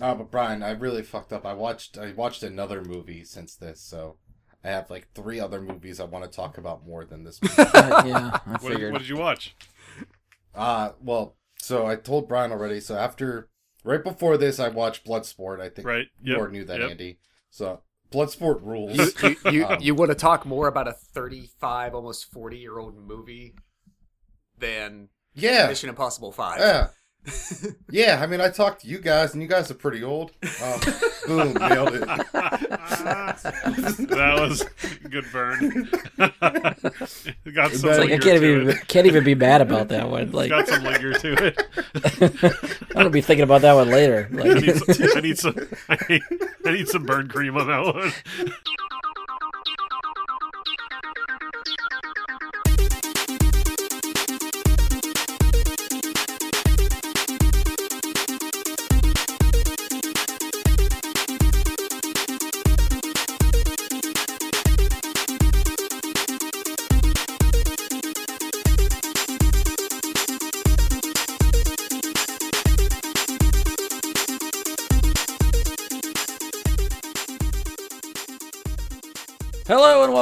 Oh, but Brian, I really fucked up. I watched I watched another movie since this, so I have like three other movies I want to talk about more than this. Movie. Yeah, I What did, figured. what did you watch? uh well, so I told Brian already. So after right before this, I watched Bloodsport. I think Right. you Yep. already knew that, Yep. Andy. So Bloodsport rules. You you, you, Um, you want to talk more about a 35, almost 40 year old movie than yeah, Mission Impossible 5. yeah, yeah. I mean, I talked to you guys, and you guys are pretty old. Um, boom, nailed it. that was good burn. Got some Like I can't even it. can't even be mad about that one. Like Got some linger to it. I'm gonna be thinking about that one later. I need, some, I need some. I need, I need some burn cream on that one.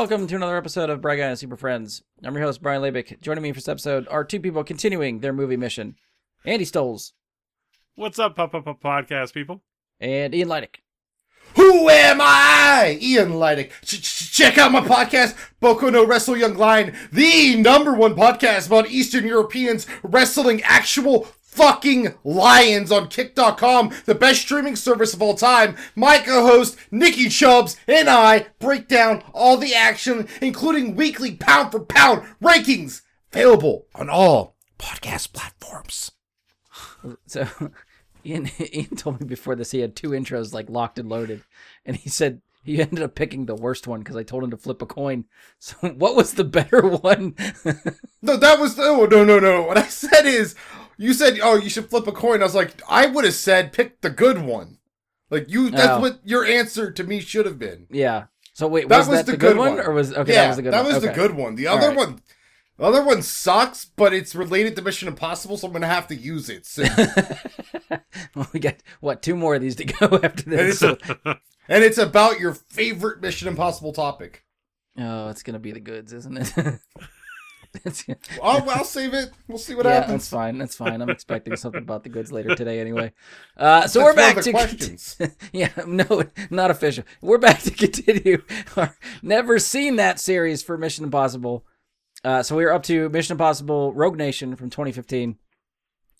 Welcome to another episode of BryGuy and Super Friends. I'm your host Brian Labick. Joining me for this episode are two people continuing their movie mission: Andy Stoles What's up, Pop Up Podcast people? and Ian Leidick. Who am I? Ian Leidick. Ch- ch- check out my podcast, Boko no Wrestle Young Lion, the number one podcast about Eastern Europeans wrestling actual fucking lions on Kick.com, the best streaming service of all time. My co-host, Nikki Chubbs, and I break down all the action, including weekly pound for pound rankings, available on all podcast platforms. So Ian Ian told me before this he had two intros like locked and loaded, and he said he ended up picking the worst one because I told him to flip a coin. So what was the better one? No, that was oh no no no. What I said is, you said oh you should flip a coin. I was like I would have said pick the good one. Like you, that's Oh. what your answer to me should have been. yeah. So wait, That was, was that the the good good one, one. or was okay? yeah, that was the good one. the Okay. good one. The other right. one, the other one sucks, but it's related to Mission Impossible, so I'm gonna have to use it. soon. well, we got what two more of these to go after and, this. it's a- and it's about your favorite Mission Impossible topic. oh, it's gonna be the goods, isn't it? it's, I'll, I'll save it. We'll see what yeah, that's fine. That's fine. I'm expecting something about the goods later today, anyway. Uh, so That's we're back to questions. yeah, no, not official. We're back to continue our never seen that series for Mission Impossible. Uh, so we are up to Mission Impossible Rogue Nation from 2015.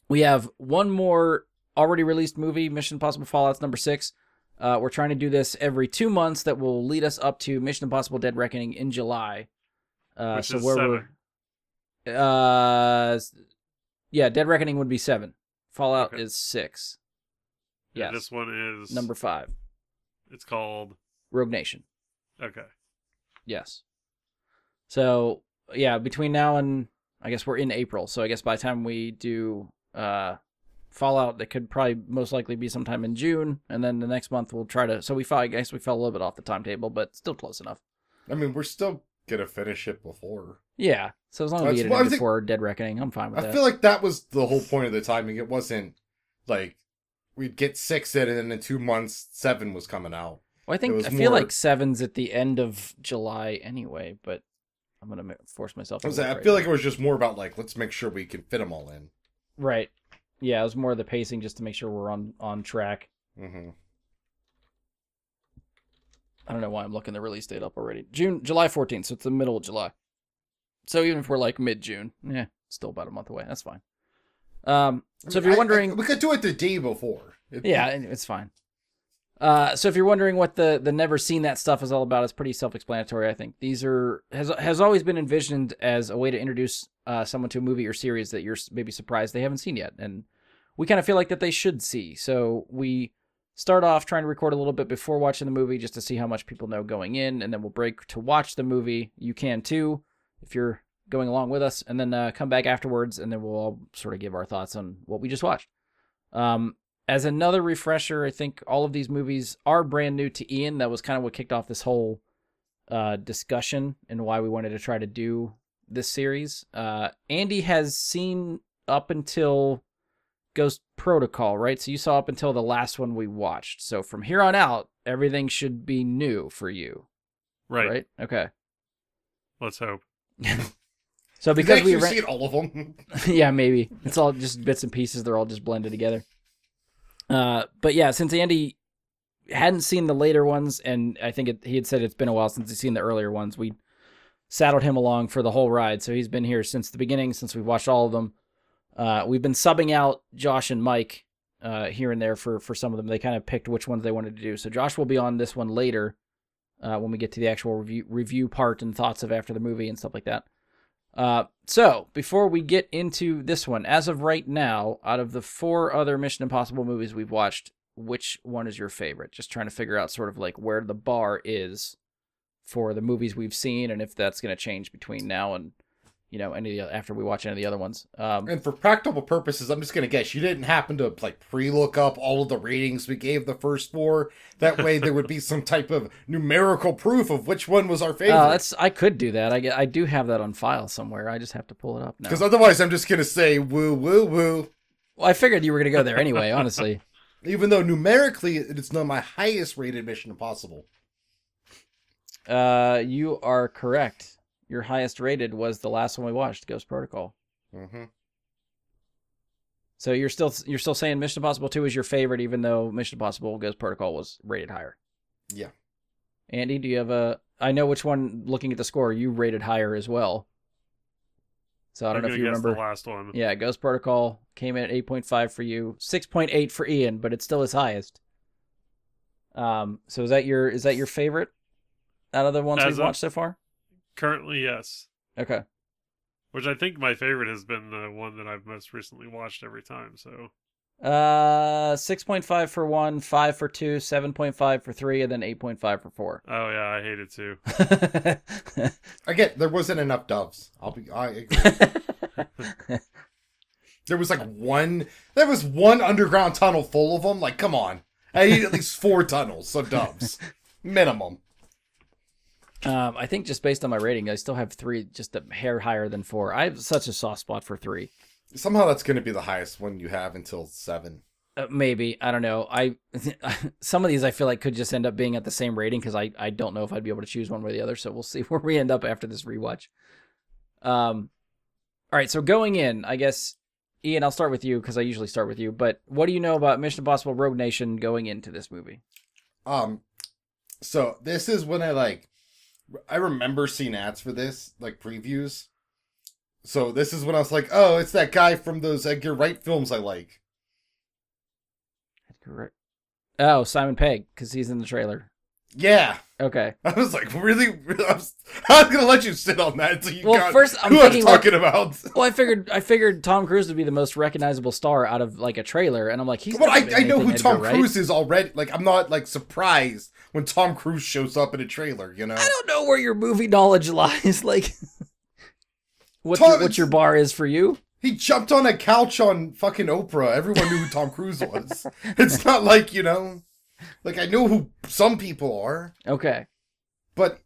We have one more already released movie, Mission Impossible Fallout's number six. Uh, we're trying to do this every two months. That will lead us up to Mission Impossible: Dead Reckoning in July. Uh, Which so is where seven. we're, uh, yeah, Dead Reckoning would be seven. Fallout Okay. is six. Yeah, This one is number five. It's called. Rogue Nation. Okay. Yes. So yeah, between now and I guess we're in April. So I guess by the time we do uh Fallout, it could probably most likely be sometime in June, and then the next month we'll try to. So we fell, I guess we fell a little bit off the timetable, but still close enough. I mean, we're still gonna finish it before. Yeah. So as long as we get it what I think- before Dead Reckoning, I'm fine with I that. I feel like that was the whole point of the timing. It wasn't like we'd get six in, and then in two months, seven was coming out. well, I think I feel more- like seven's at the end of July anyway, but I'm gonna force myself. I, to was look I right feel now. like it was just more about like let's make sure we can fit them all in. right. Yeah, it was more of the pacing just to make sure we're on on track. hmm I don't know why I'm looking the release date up already. June, July 14th, so it's the middle of July. So even if we're like mid June, yeah, still about a month away. That's fine. Um, so if you're wondering, we could do it the day before. It- yeah, it's fine. Uh, so if you're wondering what the the never seen that stuff is all about, it's pretty self-explanatory. I think these are has has always been envisioned as a way to introduce uh, someone to a movie or series that you're maybe surprised they haven't seen yet, and we kind of feel like that they should see. So we start off trying to record a little bit before watching the movie just to see how much people know going in, and then we'll break to watch the movie. You can too if you're going along with us, and then uh, come back afterwards, and then we'll all sort of give our thoughts on what we just watched. Um, as another refresher, I think all of these movies are brand new to Ian. That was kind of what kicked off this whole uh, discussion and why we wanted to try to do this series. Uh, Andy has seen up until Ghost Protocol, right? So you saw up until the last one we watched. So from here on out, everything should be new for you, Right. right? Okay. Let's hope. So Because because we you've ran- seen all of them. yeah, maybe it's all just bits and pieces. They're all just blended together. Uh, but yeah, since Andy hadn't seen the later ones, and I think it, he had said it's been a while since he's seen the earlier ones, we saddled him along for the whole ride. So he's been here since the beginning, since we've watched all of them. Uh, we've been subbing out Josh and Mike uh, here and there for for some of them. They kind of picked which ones they wanted to do. So Josh will be on this one later uh, when we get to the actual review review part and thoughts of after the movie and stuff like that. Uh, so before we get into this one, as of right now, out of the four other Mission Impossible movies we've watched, which one is your favorite? Just trying to figure out sort of like where the bar is for the movies we've seen, and if that's going to change between now and you know any of the, after we watch any of the other ones. Um, And for practical purposes, I'm just gonna guess you didn't happen to like pre-look up all of the ratings we gave the first four. That way, there would be some type of numerical proof of which one was our favorite. uh, that's I could do that. I I do have that on file somewhere. I just have to pull it up now. Because otherwise, I'm just gonna say woo woo woo. Well, I figured you were going to go there anyway. honestly. Even though numerically, it's not my highest rated Mission Impossible. Uh, you are correct. Your highest rated was the last one we watched, Ghost Protocol. Mm-hmm. So you're still you're still saying Mission Impossible 2 is your favorite, even though Mission Impossible Ghost Protocol was rated higher. Yeah. Andy, do you have a? I know which one. Looking at the score, you rated higher as well. So I don't I'm know if you guess remember. the last one. Yeah, Ghost Protocol came in at 8.5 for you, 6.8 for Ian, but it's still his highest. Um, so is that your is that your favorite out of the ones As we've of- watched so far? Currently, yes. Okay. Which I think my favorite has been the one that I've most recently watched every time. So Uh, 6.5 for one, 5 for two, 7.5 for three, and then 8.5 for four. Oh yeah, I hate it too. Again, there wasn't enough doves. I'll be. I agree. there was like one. There was one underground tunnel full of them. Like, come on. I need at least four tunnels of doves, minimum. Um, I think just based on my rating, I still have three, just a hair higher than four. I have such a soft spot for three. Somehow that's going to be the highest one you have until seven. Uh, maybe I don't know. I some of these I feel like could just end up being at the same rating because I I don't know if I'd be able to choose one way or the other. So we'll see where we end up after this rewatch. Um, all right. So going in, I guess Ian, I'll start with you because I usually start with you. But what do you know about Mission Impossible: Rogue Nation going into this movie? Um, so this is when I like, I remember seeing ads for this, like previews. So this is when I was like, oh, it's that guy from those Edgar Wright films I like. Correct. Oh, Simon Pegg because he's in the trailer. Yeah. Okay. I was like, really? I was, I was gonna let you sit on that until you Well, got first, I'm who thinking, I'm talking about. Well, I figured I figured Tom Cruise would be the most recognizable star out of like a trailer, and I'm like, he's. But I, I know who Tom Edgar Wright. Cruise is already. Like, I'm not like surprised when Tom Cruise shows up in a trailer. You know, I don't know where your movie knowledge lies. Like, what Tom, your, what your bar is for you? he jumped on a couch on fucking Oprah. Everyone knew who Tom Cruise was. it's not like you know, like I know who some people are, Okay. but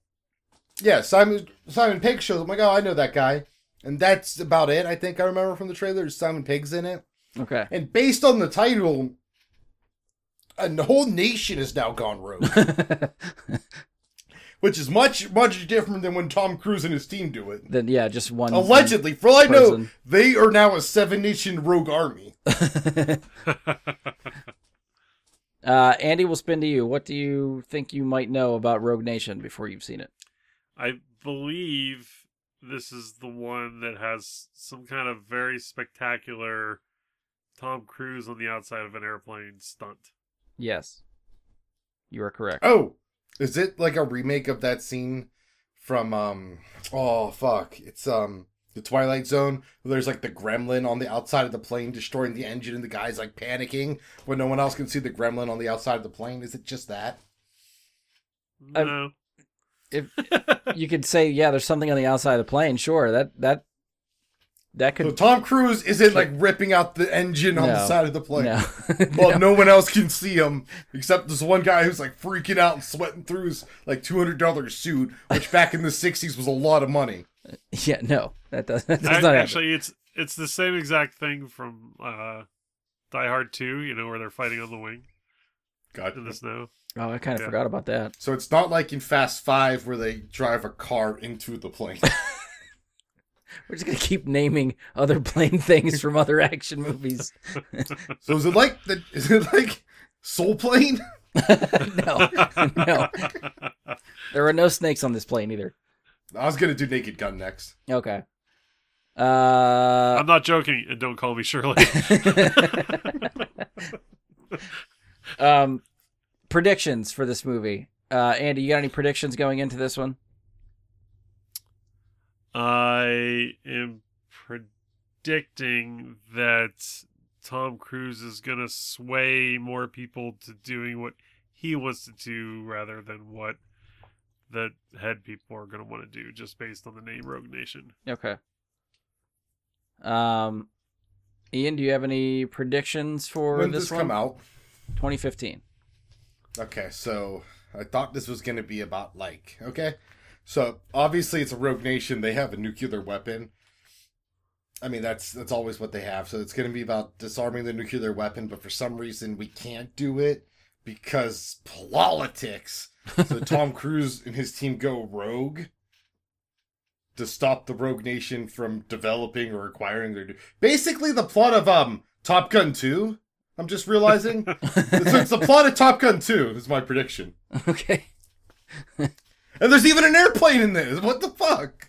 yeah, Simon Simon Pegg shows. I'm like, oh, I know that guy, and that's about it. I think I remember from the trailer. Simon Pegg's in it. Okay. And based on the title, a whole nation has now gone rogue, which is much, much different than when Tom Cruise and his team do it. then yeah, just one. Allegedly, for all I know, person. they are now a seven nation rogue army. uh, Andy, will spin to you. What do you think you might know about Rogue Nation before you've seen it? I believe this is the one that has some kind of very spectacular Tom Cruise on the outside of an airplane stunt. Yes, you are correct. Oh, is it like a remake of that scene from um? Oh fuck! It's um the Twilight Zone. Where there's like the gremlin on the outside of the plane destroying the engine, and the guy's like panicking when no one else can see the gremlin on the outside of the plane. Is it just that? I've- No. If you could say, yeah, there's something on the outside of the plane. Sure, that that that So could. Tom Cruise isn't like ripping out the engine on the side of the plane. No. Well, no one else can see him except this one guy who's like freaking out and sweating through his like two hundred dollar suit, which back in the '60s was a lot of money. Yeah, no, that does, that does I- not happen. actually, it's it's the same exact thing from uh, Die Hard 2, you know, where they're fighting on the wing God. in the snow. Oh, I kind of Yeah. forgot about that. So it's not like in Fast Five where they drive a car into the plane. We're just gonna keep naming other plane things from other action movies. so is it like the? Is it like Soul Plane? no, no, there are no snakes on this plane either. I was gonna do Naked Gun next. Okay. Uh, I'm not joking, and don't call me Shirley. um, predictions for this movie. Uh, Andy, you got any predictions going into this one? I am predicting that Tom Cruise is going to sway more people to doing what he wants to do rather than what the head people are going to want to do just based on the name Rogue Nation. Okay. Um, Ian, do you have any predictions for When this this one? come out? 2015. Okay, so I thought this was going to be about like okay, so obviously it's a rogue nation. They have a nuclear weapon. I mean that's that's always what they have. So it's going to be about disarming the nuclear weapon, but for some reason we can't do it because politics. So Tom Cruise and his team go rogue to stop the rogue nation from developing or acquiring their. Basically, the plot of um Top Gun Two. I'm just realizing. so it's the plot of Top Gun 2 is my prediction. okay. And there's even an airplane in this. What the fuck?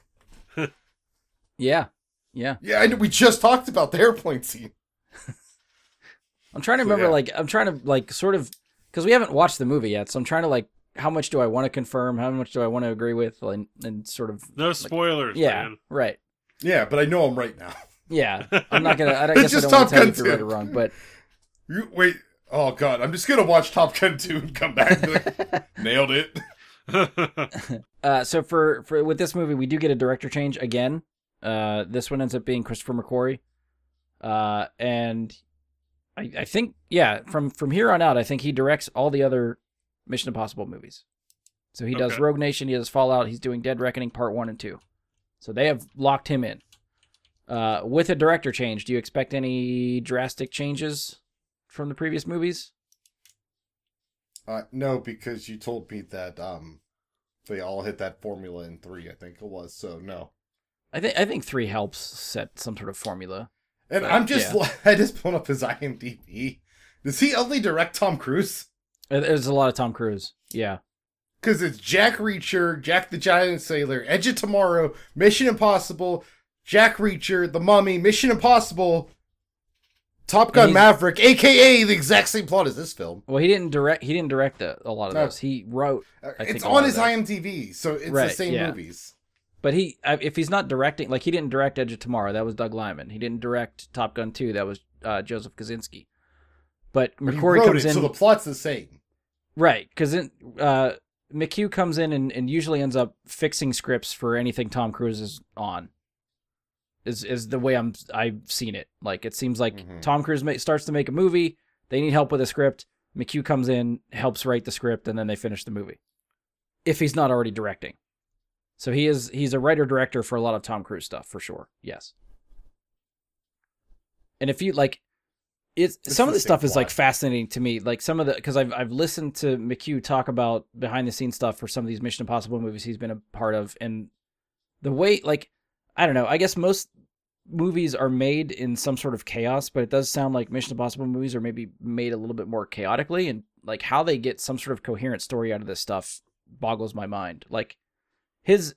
Yeah. Yeah. Yeah, I know, we just talked about the airplane scene. I'm trying to So, remember, yeah. like, I'm trying to, like, sort of, because we haven't watched the movie yet, so I'm trying to, like, how much do I want to confirm? How much do I want to agree with? And, and sort of, No spoilers, yeah, man. right. Yeah, but I know I'm right now. Yeah. I'm not going to, I It's guess I just don't want Top to tell you Gun if you're right 2. or wrong, but You, wait. Oh, God. I'm just going to watch Top Gun 2 and come back. and like, Nailed it. Uh, so for for with this movie, we do get a director change again. Uh, this one ends up being Christopher McQuarrie, uh, and I, I think yeah, from from here on out, I think he directs all the other Mission Impossible movies. So he does Okay. Rogue Nation, he does Fallout, he's doing Dead Reckoning Part One and Two. So they have locked him in. Uh, with a director change, do you expect any drastic changes from the previous movies? Uh, no, because you told me that um, they all hit that formula in 3, I think it was. So, no. I think I think three helps set some sort of formula. And But, I'm just, yeah. I just pulled up his IMDb. Does he only direct Tom Cruise? Uh, There's a lot of Tom Cruise. Yeah. Because it's Jack Reacher, Jack the Giant Slayer, Edge of Tomorrow, Mission Impossible, Jack Reacher, The Mummy, Mission Impossible, Top Gun Maverick, aka the exact same plot as this film. Well, he didn't direct. He didn't direct a, a lot of No. those. He wrote, Uh, I It's a on his. IMDb, so it's the same yeah. movies. but he if he's not directing, like he didn't direct Edge of Tomorrow. That was Doug Liman. He didn't direct Top Gun Two. That was uh, Joseph Kosinski. But But he McQuarrie wrote comes it, in so the plot's the same. right because uh, McQ comes in and, and usually ends up fixing scripts for anything Tom Cruise is on. Is is the way I'm I've seen it. Like it seems like Mhm. Tom Cruise ma- starts to make a movie. They need help with a script. McQ comes in, helps write the script, and then they finish the movie. If he's not already directing, so he is he's a writer director for a lot of Tom Cruise stuff for sure. Yes. And if you like, it's some of the stuff is like fascinating to me. Like some of the because I've I've listened to McQ talk about behind the scenes stuff for some of these Mission Impossible movies he's been a part of, and the way like I don't know. I guess most movies are made in some sort of chaos, but it does sound like Mission Impossible movies are maybe made a little bit more chaotically, and like how they get some sort of coherent story out of this stuff boggles my mind. Like his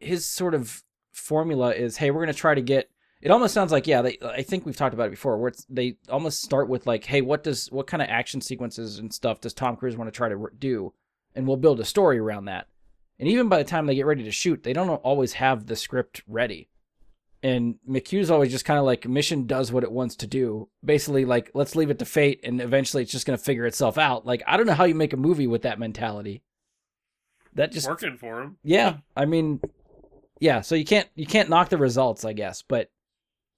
his sort of formula is, hey, we're gonna try to get. It almost sounds like yeah. They, I think we've talked about it before, where it's, they almost start with like, hey, what does what kind of action sequences and stuff does Tom Cruise want to try to do, and we'll build a story around that. And even by the time they get ready to shoot, they don't always have the script ready. And McQ's always just kind of like mission does what it wants to do. Basically, like let's leave it to fate, and eventually it's just gonna figure itself out. Like I don't know how you make a movie with that mentality. That just Working for him. yeah, I mean, yeah. So you can't you can't knock the results, I guess. But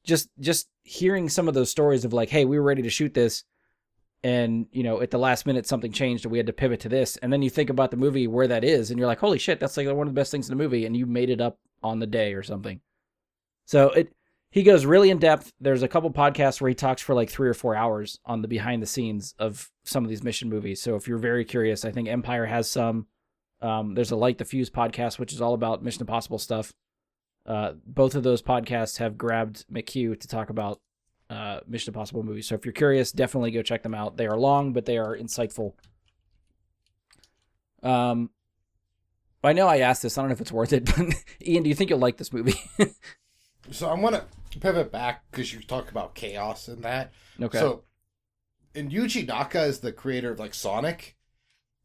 just just hearing some of those stories of like, hey, we were ready to shoot this, and you know, at the last minute something changed and we had to pivot to this, and then you think about the movie where that is, and you're like, holy shit, that's like one of the best things in the movie, and you made it up on the day or something. So it he goes really in depth. There's a couple podcasts where he talks for like three or four hours on the behind the scenes of some of these mission movies. So if you're very curious, I think Empire has some. Um, there's a Light the Fuse podcast, which is all about Mission Impossible stuff. Uh, both of those podcasts have grabbed McQ to talk about uh, Mission Impossible movies. So if you're curious, definitely go check them out. They are long, but they are insightful. Um, I know I asked this. I don't know if it's worth it, but Ian, do you think you'll like this movie? So I want to pivot back because you talk about chaos and that. okay. So, and Yuji Naka is the creator of like Sonic.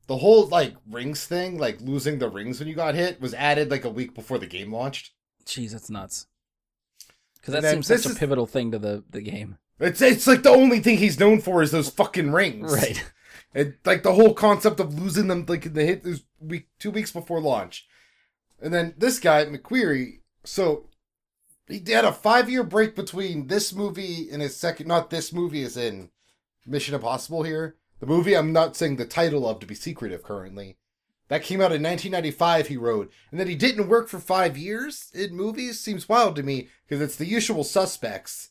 The whole like rings thing, like losing the rings when you got hit, was added like a week before the game launched. Jeez, that's nuts. Because that seems such a is- pivotal thing to the the game. It's it's like the only thing he's known for is those fucking rings. Right. And like the whole concept of losing them like in the hit is week two weeks before launch. And then this guy, McQuarrie, so he had a five year break between this movie and his second not this movie is in Mission Impossible here. The movie I'm not saying the title of to be secretive currently. That came out in 1995, he wrote. And that he didn't work for five years in movies seems wild to me because it's the usual suspects.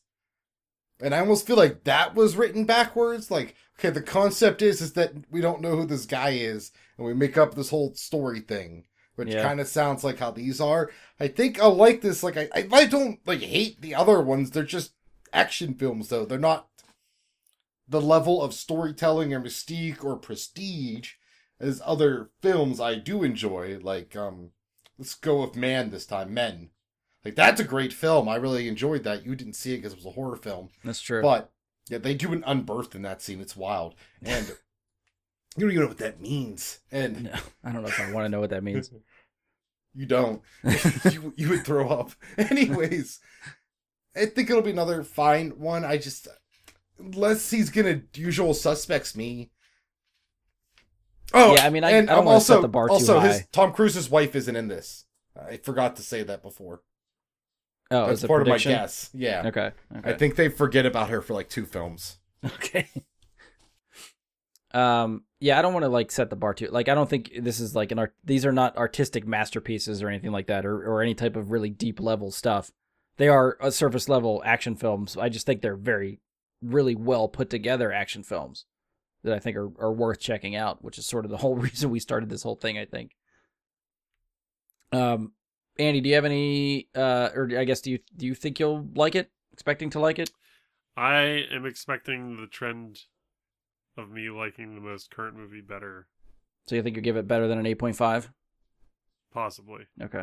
And I almost feel like that was written backwards. Like, okay, the concept is is that we don't know who this guy is, and we make up this whole story thing, which Yeah. kind of sounds like how these are. I think I like this. Like, I, I I don't like hate the other ones. They're just action films, though. They're not the level of storytelling or mystique or prestige as other films I do enjoy. Like, um, let's go with Man this time. Men. Like that's a great film. I really enjoyed that. You didn't see it because it was a horror film. That's true. But yeah, they do an unbirth in that scene. It's wild, and you don't even know what that means, and No, I don't know if I want to know what that means. you don't. you you would throw up. Anyways, I think it'll be another fine one. I just unless he's gonna usual suspects me. Oh Yeah, I mean, I- and I don't set also the bar too also high. his Tom Cruise's wife isn't in this. I forgot to say that before. Oh, That's part prediction? of my guess. Yeah, Okay. Okay. I think they forget about her for like two films. Okay. Um. Yeah, I don't want to like set the bar too. Like, I don't think this is like an art. These are not artistic masterpieces or anything like that, or or any type of really deep level stuff. They are a surface level action films. I just think they're very, really well put together action films that I think are are worth checking out. Which is sort of the whole reason we started this whole thing. I think. Um, Andy, do you have any? Uh, or I guess do you do you think you'll like it? Expecting to like it? I am expecting the trend of me liking the most current movie better, So you think you give it better than an eight point five? possibly. Okay.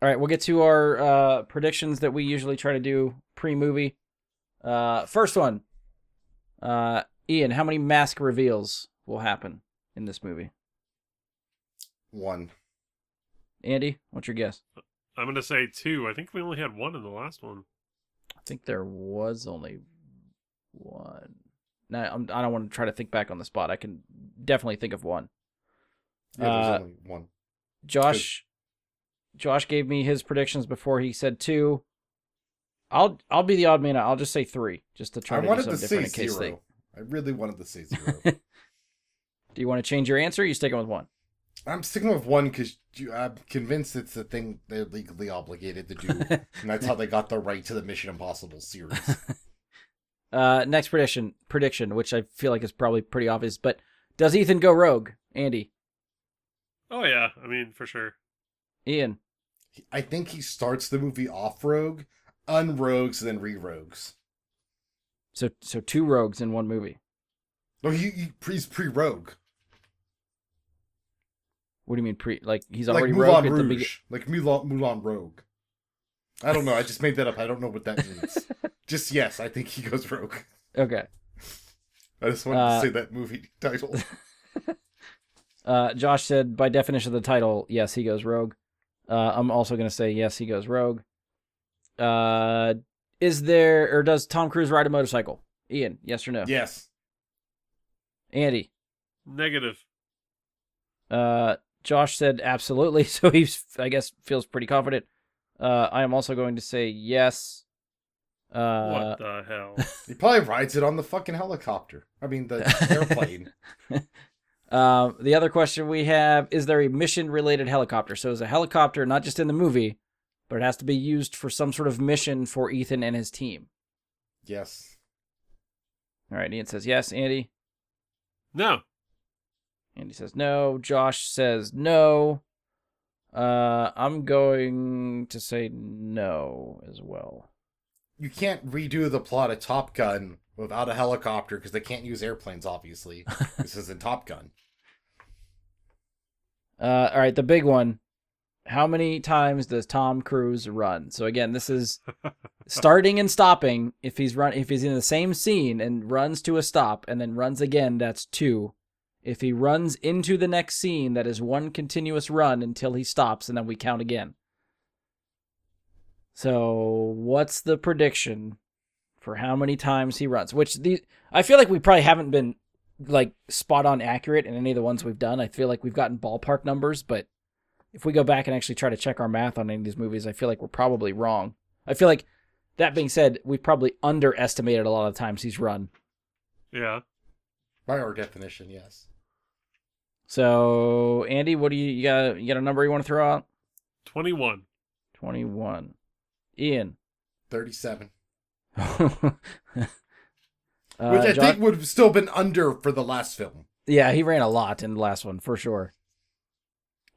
All right, we'll get to our uh, predictions that we usually try to do pre-movie. Uh, first one, uh, Ian, how many mask reveals will happen in this movie? One. Andy, what's your guess? I'm gonna say two. I think we only had one in the last one. I think there was only one. No, I'm, I don't want to try to think back on the spot. I can definitely think of one. Yeah, there's Uh, only one. Josh, Josh gave me his predictions before he said two. I'll I'll be the odd man. out. I'll just say three, just to try I to do something to say different in case they. Zero. I really wanted to say zero. Do you want to change your answer? Or you sticking with one? I'm sticking with one because I'm convinced it's the thing they're legally obligated to do, and that's how they got the right to the Mission Impossible series. Uh, next prediction, prediction, which I feel like is probably pretty obvious, but does Ethan go rogue? Andy, Oh yeah, I mean for sure. Ian, I think he starts the movie off rogue, unrogues, and then re-rogues. So so two rogues in one movie. No, he, he he's pre-rogue, What do you mean pre? Like he's like already Moulin rogue at the Rouge, beginning. like Mulan Moulin Rogue. I don't know. I just made that up. I don't know what that means. just yes, I think he goes rogue. Okay. I just wanted Uh, to say that movie title. Uh, Josh said by definition of the title, yes, he goes rogue. Uh, I'm also gonna say yes, he goes rogue. Uh, is there or does Tom Cruise ride a motorcycle? Ian, yes or no? yes, Andy, Negative. uh, Josh said absolutely, so he's I guess feels pretty confident. Uh, I am also going to say yes. Uh, what the hell? he probably rides it on the fucking helicopter. I mean the airplane. Um, the other question we have is there a mission related helicopter? So is a helicopter not just in the movie, but it has to be used for some sort of mission for Ethan and his team. Yes. All right, Ian says yes. Andy? No. Andy says no. Josh says no. Uh, I'm going to say no as well. You can't redo the plot of Top Gun without a helicopter because they can't use airplanes, obviously. this isn't Top Gun. Uh, all right, the big one. How many times does Tom Cruise run? So again, this is starting and stopping. If he's run, if he's in the same scene and runs to a stop and then runs again, that's two. If he runs into the next scene, that is one continuous run until he stops, and then we count again. So, what's the prediction for how many times he runs? Which the I feel like we probably haven't been like spot on accurate in any of the ones we've done. I feel like we've gotten ballpark numbers, but if we go back and actually try to check our math on any of these movies, I feel like we're probably wrong. I feel like that being said, we probably underestimated a lot of times he's run. Yeah. By our definition, yes. So, Andy, what do you, you got? You got a number you want to throw out? 21. Twenty-one. Ian. 37. uh, Which I Jo- think would have still been under for the last film. yeah, he ran a lot in the last one for sure.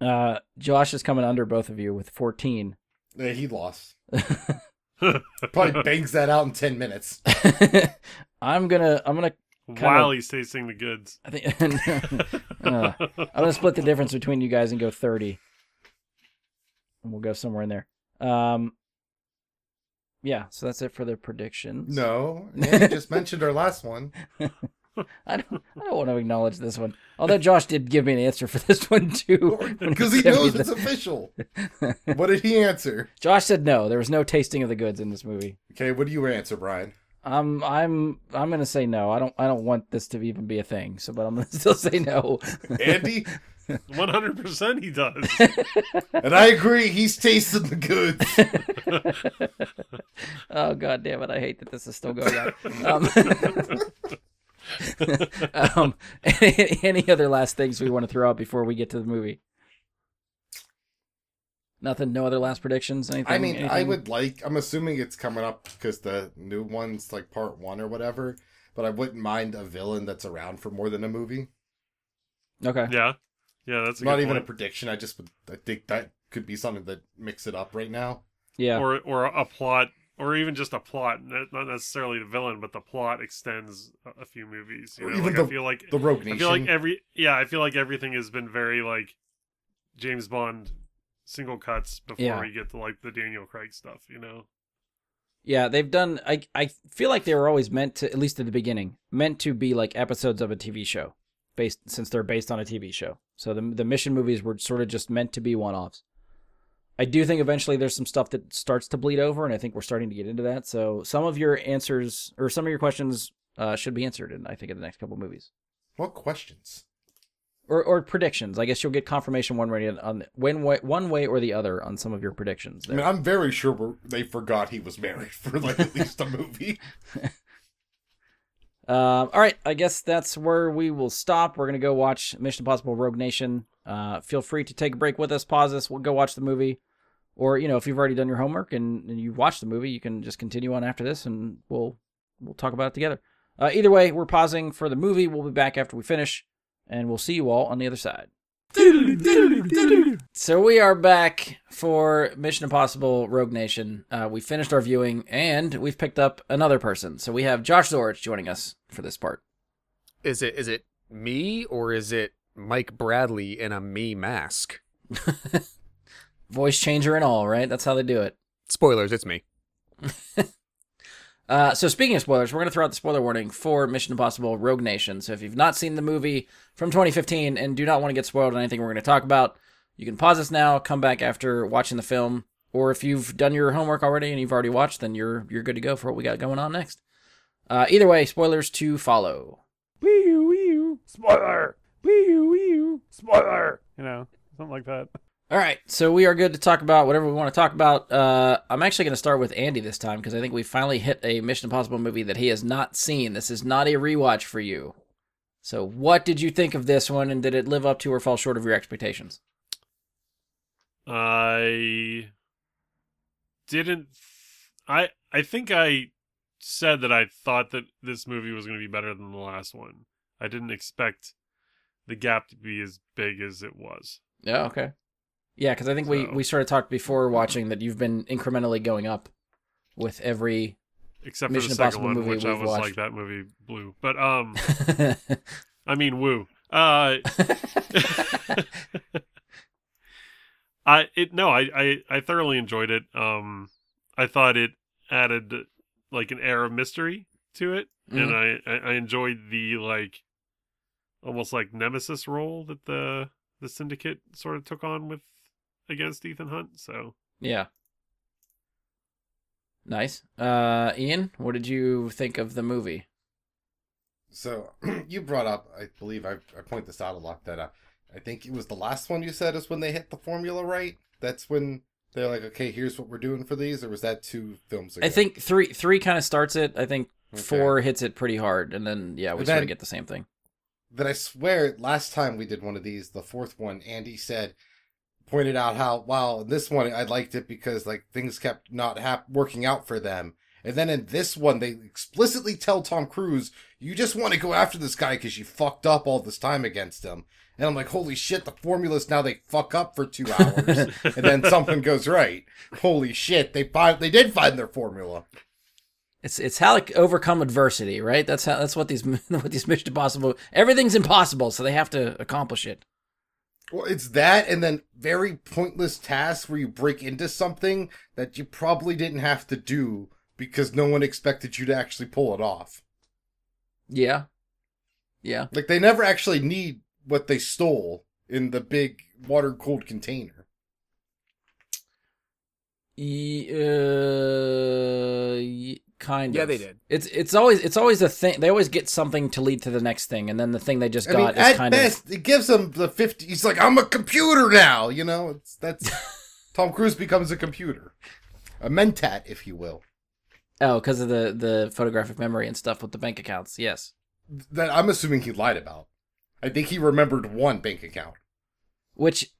Uh, Josh is coming under both of you with fourteen. Eh, he lost. Probably bangs that out in 10 minutes. I'm gonna, I'm gonna, While he's tasting the goods. I think, uh, I'm gonna split the difference between you guys and go thirty, and we'll go somewhere in there. Um, yeah, so that's it for the predictions. No, Andy just mentioned our last one. I don't, I don't want to acknowledge this one. Although Josh did give me an answer for this one too. Because he sent me knows the- it's official. What did he answer? Josh said no. There was no tasting of the goods in this movie. Okay, what do you answer, Brian? I'm I'm I'm gonna say no. I don't I don't want this to even be a thing. So, but I'm gonna still say no. Andy? 100% he does. and I agree, he's tasting the goods. oh god damn it! I hate that this is still going on. Um, um, any, any other last things we want to throw out before we get to the movie? Nothing. No other last predictions. Anything? I mean, I would like, I'm assuming it's coming up because the new one's like part one or whatever, but I wouldn't mind a villain that's around for more than a movie. Okay. yeah. Yeah, that's a Not good even a prediction, I just would, I think that could be something that mix it up right now. Yeah. Or, or a plot, or even just a plot, not necessarily the villain, but the plot extends a- a few movies. You know, even like, the- I feel like The Rogue I feel like every yeah, I feel like everything has been very like James Bond single cuts before Yeah. we get to like the Daniel Craig stuff, you know. Yeah, they've done. I I feel like they were always meant to, at least at the beginning, meant to be like episodes of a TV show, based since they're based on a TV show. So the the mission movies were sort of just meant to be one offs. I do think eventually there's some stuff that starts to bleed over, and I think we're starting to get into that. So some of your answers or some of your questions uh, should be answered, in I think in the next couple movies. What questions? Or, or predictions. I guess you'll get confirmation one way on when way, one way or the other on some of your predictions. I mean, I'm very sure we're, they forgot he was married for like at least a movie. Um, all right, I guess that's where we will stop. We're gonna go watch Mission Impossible: Rogue Nation. Uh, feel free to take a break with us, pause us, we'll go watch the movie, or you know, if you've already done your homework and, and you've watched the movie, you can just continue on after this, and we'll we'll talk about it together. Uh, either way, we're pausing for the movie. We'll be back after we finish, and we'll see you all on the other side. So we are back for Mission Impossible Rogue Nation. Uh, we finished our viewing and we've picked up another person. So we have Josh Zorich joining us for this part. Is it is it me or is it Mike Bradley in a me mask? Voice changer and all, right? That's how they do it. Spoilers, it's me. Uh, so speaking of spoilers, we're going to throw out the spoiler warning for Mission Impossible Rogue Nation. So if you've not seen the movie from 2015 and do not want to get spoiled on anything we're going to talk about, you can pause this now, come back after watching the film, or if you've done your homework already and you've already watched, then you're you're good to go for what we got going on next. Uh, either way, spoilers to follow. wee you, wee you, spoiler, wee you, wee you, spoiler. You know, something like that. All right, so we are good to talk about whatever we want to talk about. Uh, I'm actually going to start with Andy this time because I think we finally hit a Mission Impossible movie that he has not seen. This is not a rewatch for you. So, what did you think of this one, and did it live up to or fall short of your expectations? I didn't. I I think I said that I thought that this movie was going to be better than the last one. I didn't expect the gap to be as big as it was. Yeah, okay. Yeah, because I think we So- we sort of talked before watching that you've been incrementally going up with every. Except Mission for the second Impossible one, movie which I was watched. like that movie blue. But um, I mean woo. Uh, I it no, I, I I thoroughly enjoyed it. Um, I thought it added like an air of mystery to it, and I I I enjoyed the like almost like nemesis role that the the syndicate sort of took on with against Ethan Hunt. So yeah. Nice. Uh, Ian, what did you think of the movie? So you brought up, I believe I, I point this out a lot that uh, I think it was the last one you said is when they hit the formula right. That's when they're like, okay, here's what we're doing for these, or was that two films ago? I think three three kind of starts it. I think Okay. four hits it pretty hard, and then yeah, we And sort then- of get the same thing. that I swear last time we did one of these, the fourth one, Andy said pointed out how wow, in this one I liked it because like things kept not hap- working out for them. And then in this one, they explicitly tell Tom Cruise, "You just want to go after this guy because you fucked up all this time against him." And I'm like, "Holy shit! The formula's now they fuck up for two hours, and then something goes right. Holy shit! They find they did find their formula." It's it's how to overcome adversity, right? That's how that's what these what these Mission Impossible. Everything's impossible, so they have to accomplish it. Well, it's that, and then very pointless tasks where you break into something that you probably didn't have to do because no one expected you to actually pull it off. Yeah, yeah. Like they never actually need what they stole in the big water cooled container. Uh, kind Yeah, of. Yeah, they did. It's it's always it's always a thing. They always get something to lead to the next thing, and then the thing they just I mean, got is at kind best, it gives him the fifty. He's like, I'm a computer now. You know, it's that's Tom Cruise becomes a computer, a mentat, if you will. oh, because of the the photographic memory and stuff with the bank accounts. Yes, That I'm assuming he lied about. I think he remembered one bank account. which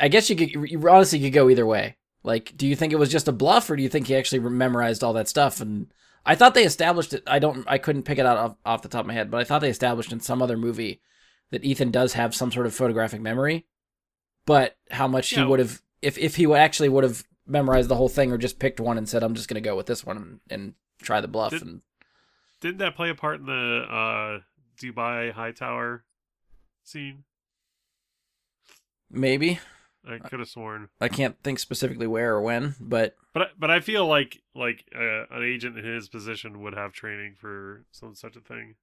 I guess you could you honestly could go either way. Like, do you think it was just a bluff, or do you think he actually memorized all that stuff? And I thought they established it. I don't. I couldn't pick it out off, off the top of my head, but I thought they established in some other movie that Ethan does have some sort of photographic memory. But how much he would have, if if he actually would have memorized the whole thing, or just picked one and said, "I'm just going to go with this one and, and try the bluff." Did- and didn't that play a part in the uh, Dubai high tower scene? maybe I could have sworn. I can't think specifically where or when, but But I- but I feel like like uh, an agent in his position would have training for some such a thing.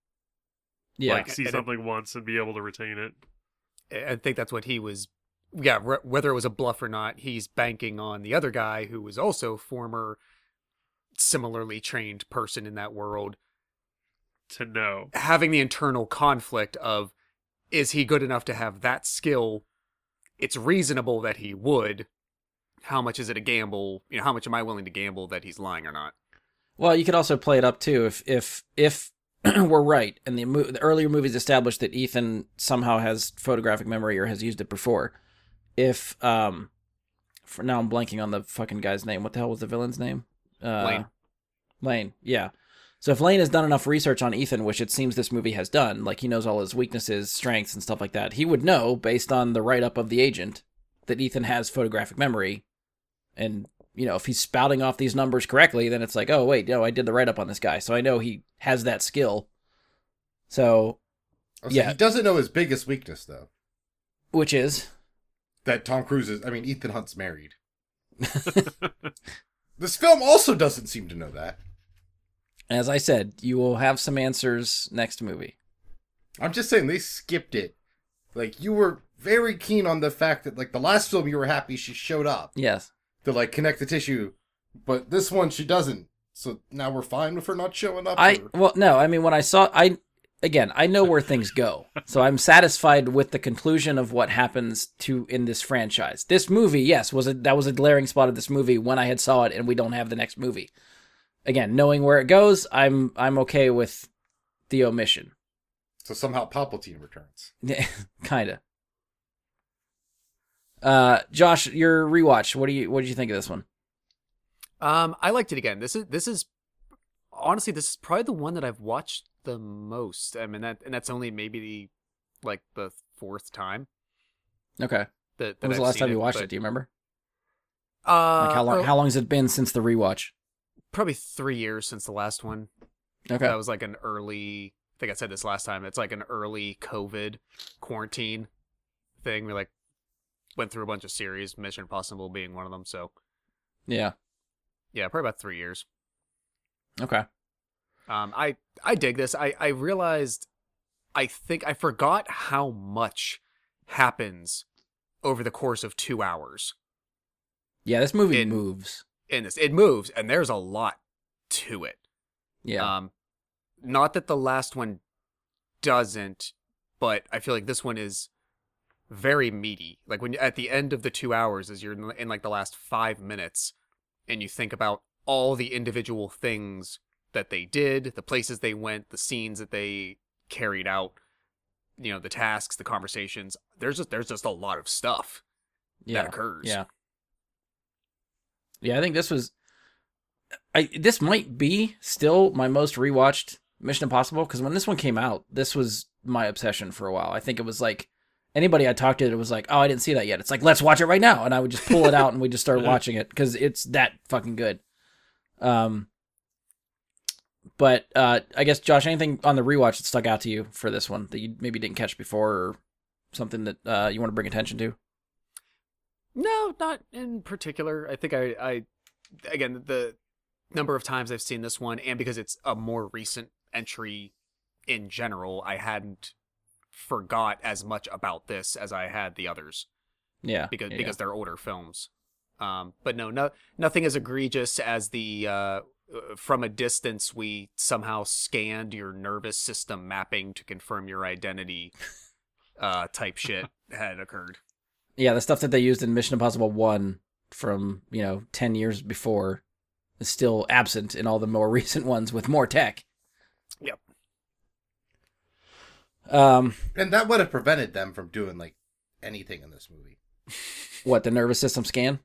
yeah, Like see And it- something once and be able to retain it. I think that's what he was. Yeah, re- whether it was a bluff or not, he's banking on the other guy who was also former, similarly trained person in that world, To know. having the internal conflict of, is he good enough to have that skill? It's reasonable that he would. How much is it a gamble? You know, how much am I willing to gamble that he's lying or not? Well, you could also play it up too if if if we're right and the, mo- the earlier movies established that Ethan somehow has photographic memory or has used it before. If um, for now I'm blanking on the fucking guy's name. What the hell was the villain's name? Uh, Lane. Lane. Yeah. So if Lane has done enough research on Ethan, which it seems this movie has done, like he knows all his weaknesses, strengths, and stuff like that, he would know based on the write up of the agent that Ethan has photographic memory, and you know, if he's spouting off these numbers correctly, then it's like, oh wait, no, I did the write up on this guy, so I know he has that skill. So, Oh, so Yeah. he doesn't know his biggest weakness though. which is That Tom Cruise is. I mean, Ethan Hunt's married. This film also doesn't seem to know that. As I said, you will have some answers next movie. I'm just saying they skipped it. Like you were very keen on the fact that like the last film you were happy she showed up Yes. to like connect the tissue, but this one she doesn't. So now we're fine with her not showing up. I or- well, no, I mean when I saw I again, I know where things go. So I'm satisfied with the conclusion of what happens to in this franchise. This movie, yes, was a that was a glaring spot of this movie when I had saw it and we don't have the next movie. Again, knowing where it goes, I'm I'm okay with the omission. so somehow Palpatine returns. kind of. Uh Josh, your rewatch, what do you what did you think of this one? Um, I liked it again. This is this is honestly this is probably the one that I've watched the most. I mean that and that's only maybe the like the fourth time Okay. that, that When was I've the last time you watched but- it? Do you remember? Uh, Like how long? ear- How long has it been since the rewatch? Probably three years since the last one. Okay. That was like an early. I think I said this last time. It's like an early COVID quarantine thing. We like went through a bunch of series, Mission Impossible being one of them. So Yeah. yeah, probably about three years. Okay. Um, I I dig this. I I realized, I think I forgot how much happens over the course of two hours Yeah, this movie In- moves. In this. It moves, and there's a lot to it. Yeah. Um, not that the last one doesn't, but I feel like this one is very meaty. Like when at the end of the two hours, as you're in, in like the last five minutes, and you think about all the individual things that they did, the places they went, the scenes that they carried out, you know, the tasks, the conversations. There's just there's just a lot of stuff yeah. that occurs. Yeah. Yeah, I think this was I this might be still my most rewatched Mission Impossible because when this one came out, this was my obsession for a while. I think it was like anybody I talked to it was like, "Oh, I didn't see that yet." It's like, "Let's watch it right now." And I would just pull it out and we just start watching it cuz it's that fucking good. Um but uh I guess Josh anything on the rewatch that stuck out to you for this one that you maybe didn't catch before or something that uh you want to bring attention to? No, not in particular. I think I, I, again, the number of times I've seen this one, and because it's a more recent entry in general, I hadn't forgot as much about this as I had the others Yeah. because yeah, because they're older films. Um, but no, no, nothing as egregious as the uh, uh, from a distance we somehow scanned your nervous system mapping to confirm your identity uh, type shit had occurred. Yeah, the stuff that they used in Mission Impossible One from you know ten years before is still absent in all the more recent ones with more tech. Yep. Um, And that would have prevented them from doing like anything in this movie. what the nervous system scan?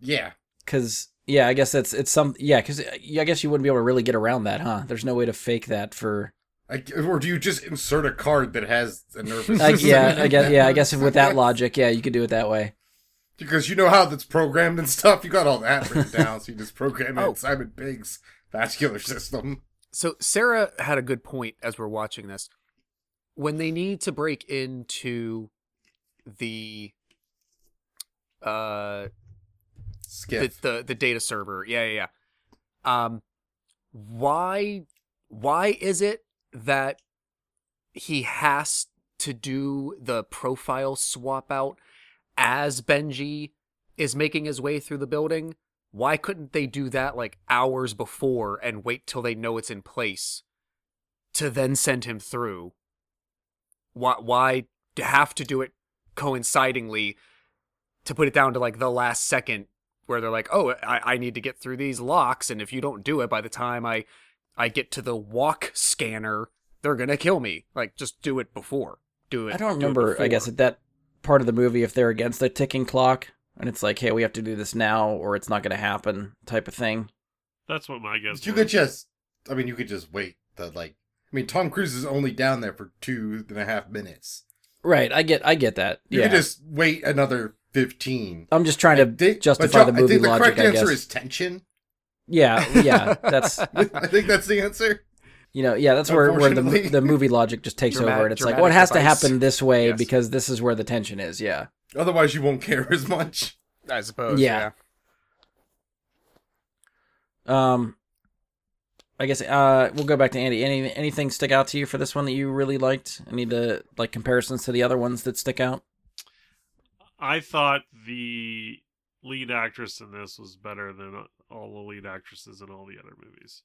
Yeah. Because yeah, I guess that's it's some yeah. Because I guess you wouldn't be able to really get around that, huh? There's no way to fake that for. I, or do you just insert a card that has a nervous Like system yeah, I guess yeah, I guess with that logic, yeah, you could do it that way. Because you know how that's programmed and stuff. You got all that written down, so you just program it Oh. in Simon Pegg's vascular system. So Sarah had a good point as we're watching this. When they need to break into the uh the, the the data server, yeah, yeah, yeah. Um why why is it that he has to do the profile swap out as Benji is making his way through the building? Why couldn't they do that like hours before and wait till they know it's in place to then send him through? Why why have to do it coincidingly to put it down to like the last second where they're like, "Oh, I, I need to get through these locks, and if you don't do it by the time I I get to the walk scanner, they're gonna kill me." Like, just do it before. Do it. I don't do remember. I guess at that part of the movie if they're against the ticking clock and it's like, hey, we have to do this now or it's not going to happen, type of thing. That's what my guess. you was. could just, I mean, you could just wait. The like, I mean, Tom Cruise is only down there for two and a half minutes. Right. I get. I get that. You yeah. could just wait another fifteen. I'm just trying to I think- justify but the John, movie I think the logic. correct answer is tension. Yeah. Yeah. That's I think that's the answer. you know. Yeah. That's where where the the movie logic just takes Dramatic- over and it's like, dramatic well, it has to happen this way Yes. because this is where the tension is. Yeah. Otherwise, you won't care as much. I suppose. Yeah. Um. I guess uh we'll go back to Andy. Any anything stick out to you for this one that you really liked? Any the like comparisons to the other ones that stick out? I thought the lead actress in this was better than all the lead actresses in all the other movies.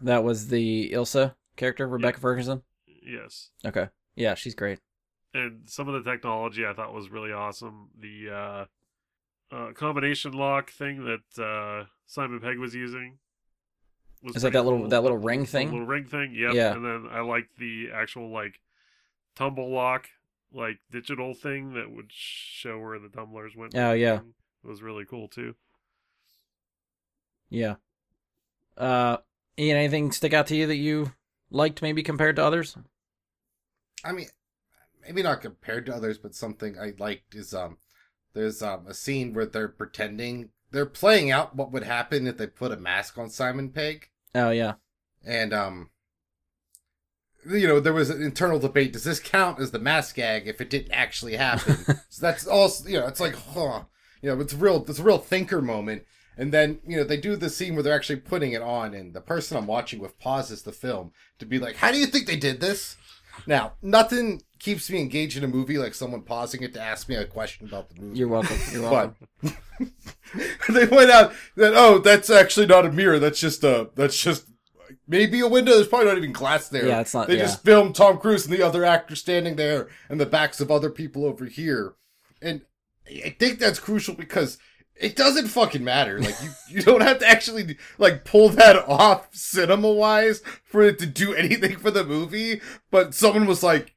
That was the Ilsa character, Rebecca Ferguson. Yes. Okay. Yeah, she's great. and some of the technology I thought was really awesome. The uh, uh, combination lock thing that uh, Simon Pegg was using was Is that that little- cool. that little ring thing? little ring thing, yep. Yeah. And then I liked the actual like tumble lock, like digital thing that would show where the tumblers went. Oh, yeah. It was really cool too. Yeah. Uh, Ian, anything stick out to you that you liked, maybe compared to others? I mean, maybe not compared to others, but something I liked is um, there's um a scene where they're pretending they're playing out what would happen if they put a mask on Simon Pegg, Oh yeah. and um, you know there was an internal debate: does this count as the mask gag if it didn't actually happen? so that's also you know it's like huh, you know it's real it's a real thinker moment. And then, you know, they do the scene where they're actually putting it on, and the person I'm watching with pauses the film to be like, How do you think they did this? Now, nothing keeps me engaged in a movie like someone pausing it to ask me a question about the movie. You're welcome. You're welcome. But they point out that oh, that's actually not a mirror. That's just a that's just maybe a window. There's probably not even glass there. Yeah, it's not- They yeah. just filmed Tom Cruise and the other actor standing there, and the backs of other people over here. And I think that's crucial because it doesn't fucking matter. Like you, you don't have to actually like pull that off cinema wise for it to do anything for the movie. But someone was like,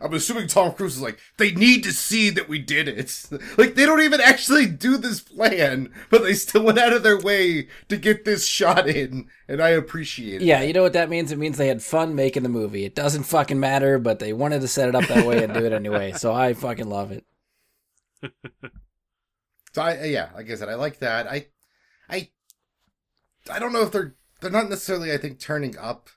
I'm assuming Tom Cruise is like, they need to see that we did it. Like they don't even actually do this plan, but they still went out of their way to get this shot in, and I appreciate it. Yeah, you know what that means? It means they had fun making the movie. It doesn't fucking matter, but they wanted to set it up that way and do it anyway. So I fucking love it. So I yeah, like I said, I like that. I I I don't know if they're they're not necessarily I think turning up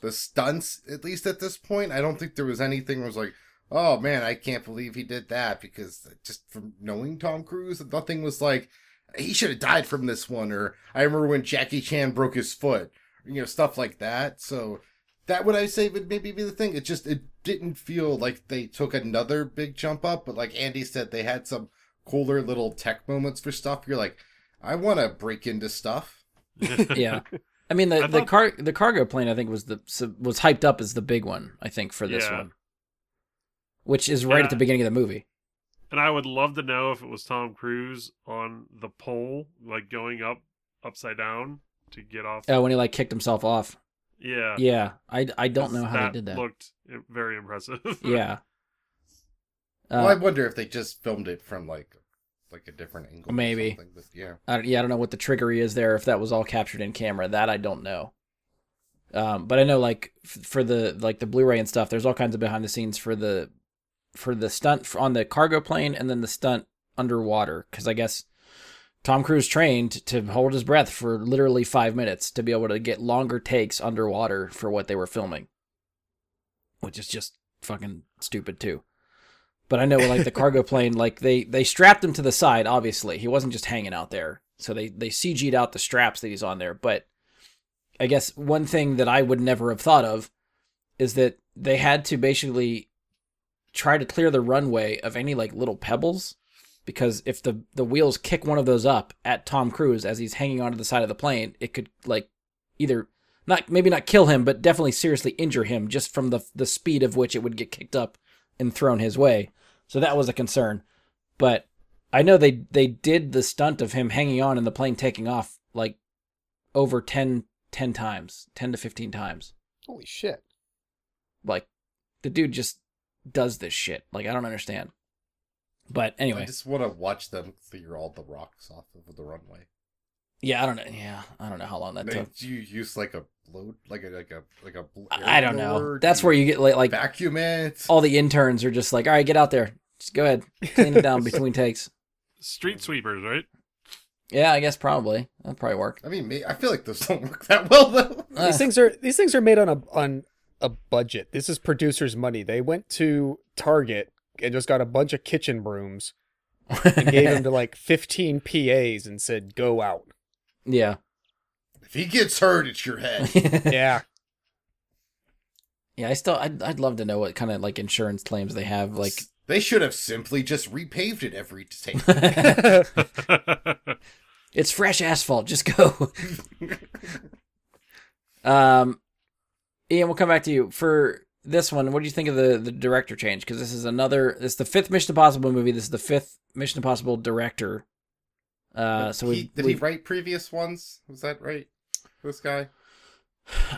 the stunts at least at this point. I don't think there was anything was like, oh man, I can't believe he did that because just from knowing Tom Cruise, nothing was like he should have died from this one. Or I remember when Jackie Chan broke his foot, you know, stuff like that. So that would I say would maybe be the thing. It just it didn't feel like they took another big jump up, but like Andy said, they had some cooler little tech moments for stuff. You're like, I want to break into stuff. Yeah. I mean the I the thought- car the cargo plane I think was the was hyped up as the big one I think for this Yeah. one, which is right Yeah. at the beginning of the movie. And I would love to know if it was Tom Cruise on the pole, like going up upside down to get off. Oh, when he like kicked himself off. yeah. Yeah, I I don't know how that they did that. Looked very impressive. yeah. well, I Uh, wonder if they just filmed it from like like a different angle. or Maybe. something, But yeah. I, yeah, I don't know what the trickery is there. If that was all captured in camera, that I don't know. Um, but I know like f- for the like the Blu-ray and stuff, there's all kinds of behind the scenes for the for the stunt f- on the cargo plane and then the stunt underwater because I guess Tom Cruise trained to hold his breath for literally five minutes to be able to get longer takes underwater for what they were filming, which is just fucking stupid too. But I know like the cargo plane, like they they strapped him to the side. Obviously, he wasn't just hanging out there. So they they CG'd out the straps that he's on there. But I guess one thing that I would never have thought of is that they had to basically try to clear the runway of any like little pebbles because if the the wheels kick one of those up at Tom Cruise as he's hanging onto the side of the plane, it could like either not maybe not kill him, but definitely seriously injure him just from the the speed of which it would get kicked up and thrown his way. So that was a concern. But I know they they did the stunt of him hanging on and the plane taking off like over 10, 10 times, 10 to 15 times. Holy shit. Like the dude just does this shit. Like I don't understand. But anyway, I just want to watch them clear all the rocks off of the runway. Yeah, I don't know. Yeah, I don't know how long that They, took. do you use like a blow, like a like a like a bl- I I don't know. That's you where you get like, like vacuum it. all the interns are just like, all right, get out there. Just go ahead, clean it down between takes. Street sweepers, right? Yeah, I guess probably that'd probably work. I mean, I feel like those don't work that well though. Uh, These things are these things are made on a on a budget. This is producers' money. They went to Target and just got a bunch of kitchen brooms and gave them to like 15 PAs and said, "Go out." Yeah. If he gets hurt, it's your head. Yeah. Yeah, I still I'd I'd love to know what kind of like insurance claims they have. Like, they should have simply just repaved it every take. it's fresh asphalt. Just go. um, Ian, we'll come back to you for this one. What do you think of the the director change? Because this is another. This is the fifth Mission Impossible movie. This is the fifth Mission Impossible director. Uh, so he, we did we he write previous ones? Was that right? This guy.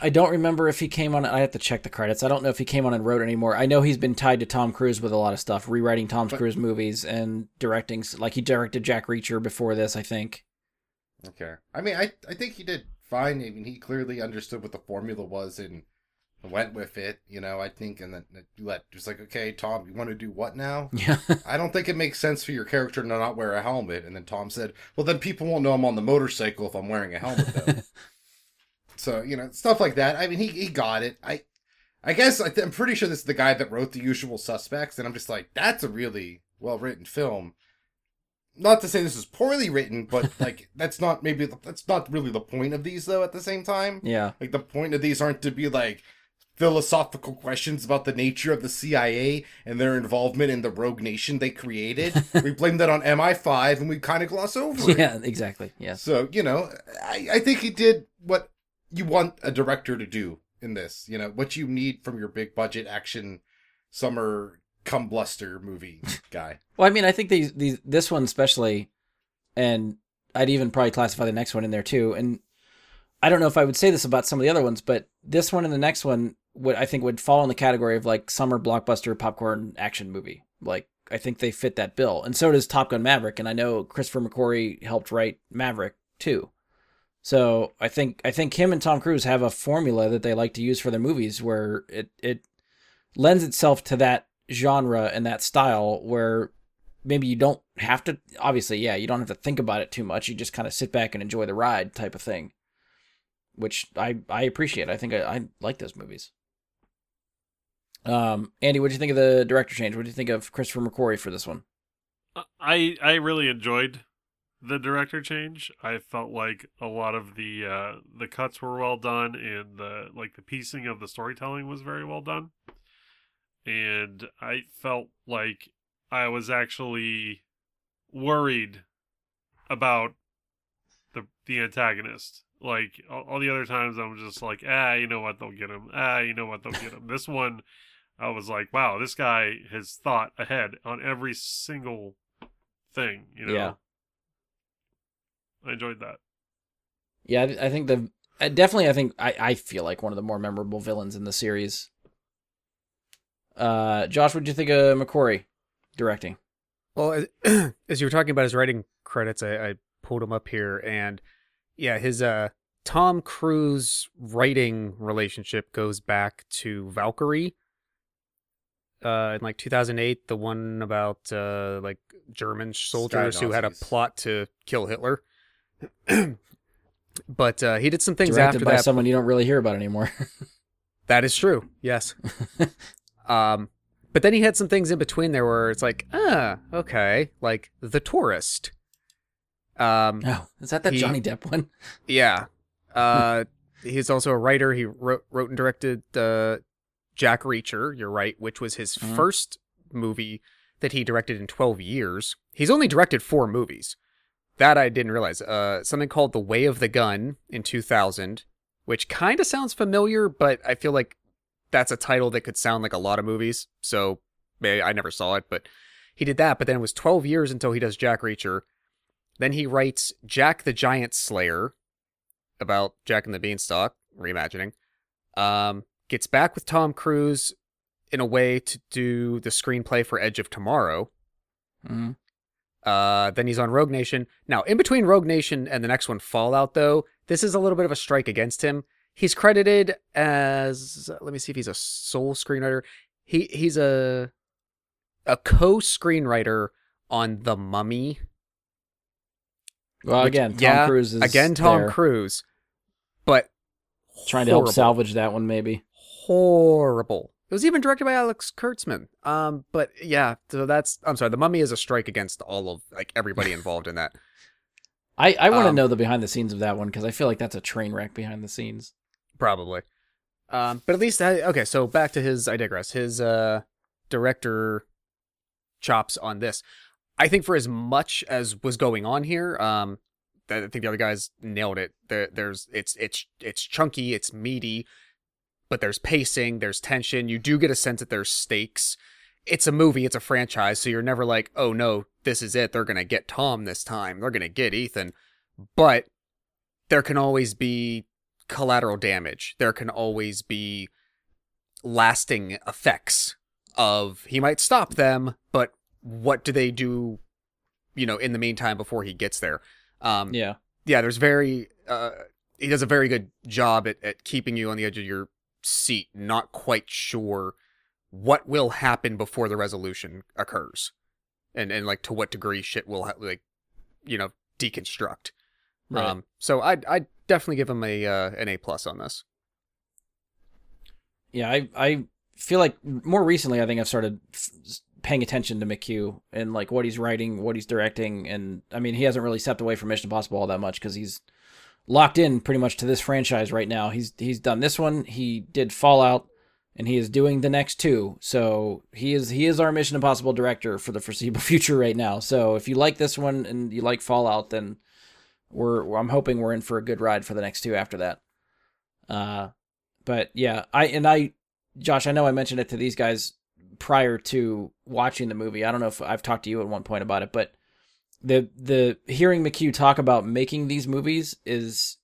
I don't remember if he came on. I have to check the credits. I don't know if he came on and wrote anymore. I know he's been tied to Tom Cruise with a lot of stuff, rewriting Tom But- Cruise movies and directing. Like he directed Jack Reacher before this, I think. Okay. I mean, I I think he did fine. I mean, he clearly understood what the formula was and went with it. You know, I think, and then you let just like, okay, Tom, you want to do what now? Yeah. I don't think it makes sense for your character to not wear a helmet. And then Tom said, well, then people won't know I'm on the motorcycle if I'm wearing a helmet, though. so you know, stuff like that. I mean, he he got it. I. I guess I th- I'm pretty sure this is the guy that wrote The Usual Suspects, and I'm just like, that's a really well written film. Not to say this is poorly written, but like that's not maybe that's not really the point of these though. At the same time, yeah. like the point of these aren't to be like philosophical questions about the nature of the CIA and their involvement in the rogue nation they created. we blame that on MI5 and we kind of gloss over it. Yeah, exactly. Yeah. So, you know, I, I think he did what you want a director to do in this. You know, what you need from your big budget action summer cum bluster movie guy. Well, I mean, I think these these this one especially, and I'd even probably classify the next one in there too. And I don't know if I would say this about some of the other ones, but this one and the next one would I think would fall in the category of like summer blockbuster popcorn action movie. Like I think they fit that bill, and so does Top Gun Maverick. And I know Christopher McQuarrie helped write Maverick too. So I think I think him and Tom Cruise have a formula that they like to use for their movies, where it it lends itself to that genre and that style where maybe you don't have to obviously yeah you don't have to think about it too much you just kind of sit back and enjoy the ride type of thing which i i appreciate i think i, I like those movies um andy what do you think of the director change what do you think of christopher mcquarrie for this one I I really enjoyed the director change. I felt like a lot of the uh, the cuts were well done, and the like the piecing of the storytelling was very well done. And I felt like I was actually worried about the the antagonist. Like all, all the other times, I'm just like, ah, you know what, they'll get him. Ah, you know what, they'll get him. this one, I was like, wow, this guy has thought ahead on every single thing. You know, Yeah. I enjoyed that. yeah i, I think the uh, definitely i think I, I feel like one of the more memorable villains in the series uh josh what do you think of mcquarrie directing Well, as, as you were talking about his writing credits, I, I pulled him up here, and yeah, his uh Tom Cruise writing relationship goes back to Valkyrie. Uh, in like 2008, the one about uh like German soldiers who had a plot to kill Hitler. but uh, he did some things directed after by that. someone you don't really hear about anymore That is true. Yes. um, but then he had some things in between there where it's like, ah, okay, like The Tourist. Um, oh is that that He- johnny depp one yeah. Uh, he's also a writer. He wrote, wrote and directed uh, Jack Reacher. You're right, which was his Mhm. first movie that he directed in 12 years. He's only directed four movies. That I didn't realize. Uh, something called The Way of the Gun in 2000, which kind of sounds familiar, but I feel like that's a title that could sound like a lot of movies. So maybe I never saw it, but he did that. But then it was 12 years until he does Jack Reacher. Then he writes Jack the Giant Slayer about Jack and the Beanstalk, reimagining. Um, gets back with Tom Cruise in a way to do the screenplay for Edge of Tomorrow. Mhm. Uh, then he's on Rogue Nation. Now, in between Rogue Nation and the next one, Fallout, though, this is a little bit of a strike against him. He's credited as let me see if he's a sole screenwriter. He he's a a co-screenwriter on The Mummy. Well which- again tom yeah, cruise is again Tom there, Cruise, but trying to help salvage that one maybe horrible. It was even directed by Alex Kurtzman. Um, but yeah, so that's I'm sorry. The Mummy is a strike against all of like everybody involved in that. I, I want to Um, know the behind the scenes of that one because I feel like that's a train wreck behind the scenes. Probably. Um, but at least I, okay. So back to his. I digress. His uh director chops on this. I think for as much as was going on here, um, I think the other guys nailed it. There, there's it's it's it's chunky, it's meaty, but there's pacing, there's tension. You do get a sense that there's stakes. It's a movie, it's a franchise, so you're never like, oh no, this is it. They're gonna get Tom this time. They're gonna get Ethan. But there can always be collateral damage. There can always be lasting effects of he might stop them, but what do they do, you know, in the meantime before he gets there? Um, Yeah. yeah, there's very uh, he does a very good job at, at keeping you on the edge of your seat, not quite sure what will happen before the resolution occurs, and and like to what degree shit will ha- like you know deconstruct. Right. Um, so I I definitely give him a uh, an A plus on this. yeah, I I feel like more recently I think I've started f- paying attention to McQ and like what he's writing, what he's directing, and I mean he hasn't really stepped away from Mission Impossible all that much because he's locked in pretty much to this franchise right now. He's he's done this one, he did Fallout, and he is doing the next two. So he is he is our Mission Impossible director for the foreseeable future right now. So if you like this one and you like Fallout, then we're I'm hoping we're in for a good ride for the next two after that. Uh, but yeah, I and I, Josh, I know I mentioned it to these guys prior to watching the movie. I don't know if I've talked to you at one point about it, but the the hearing McQ talk about making these movies is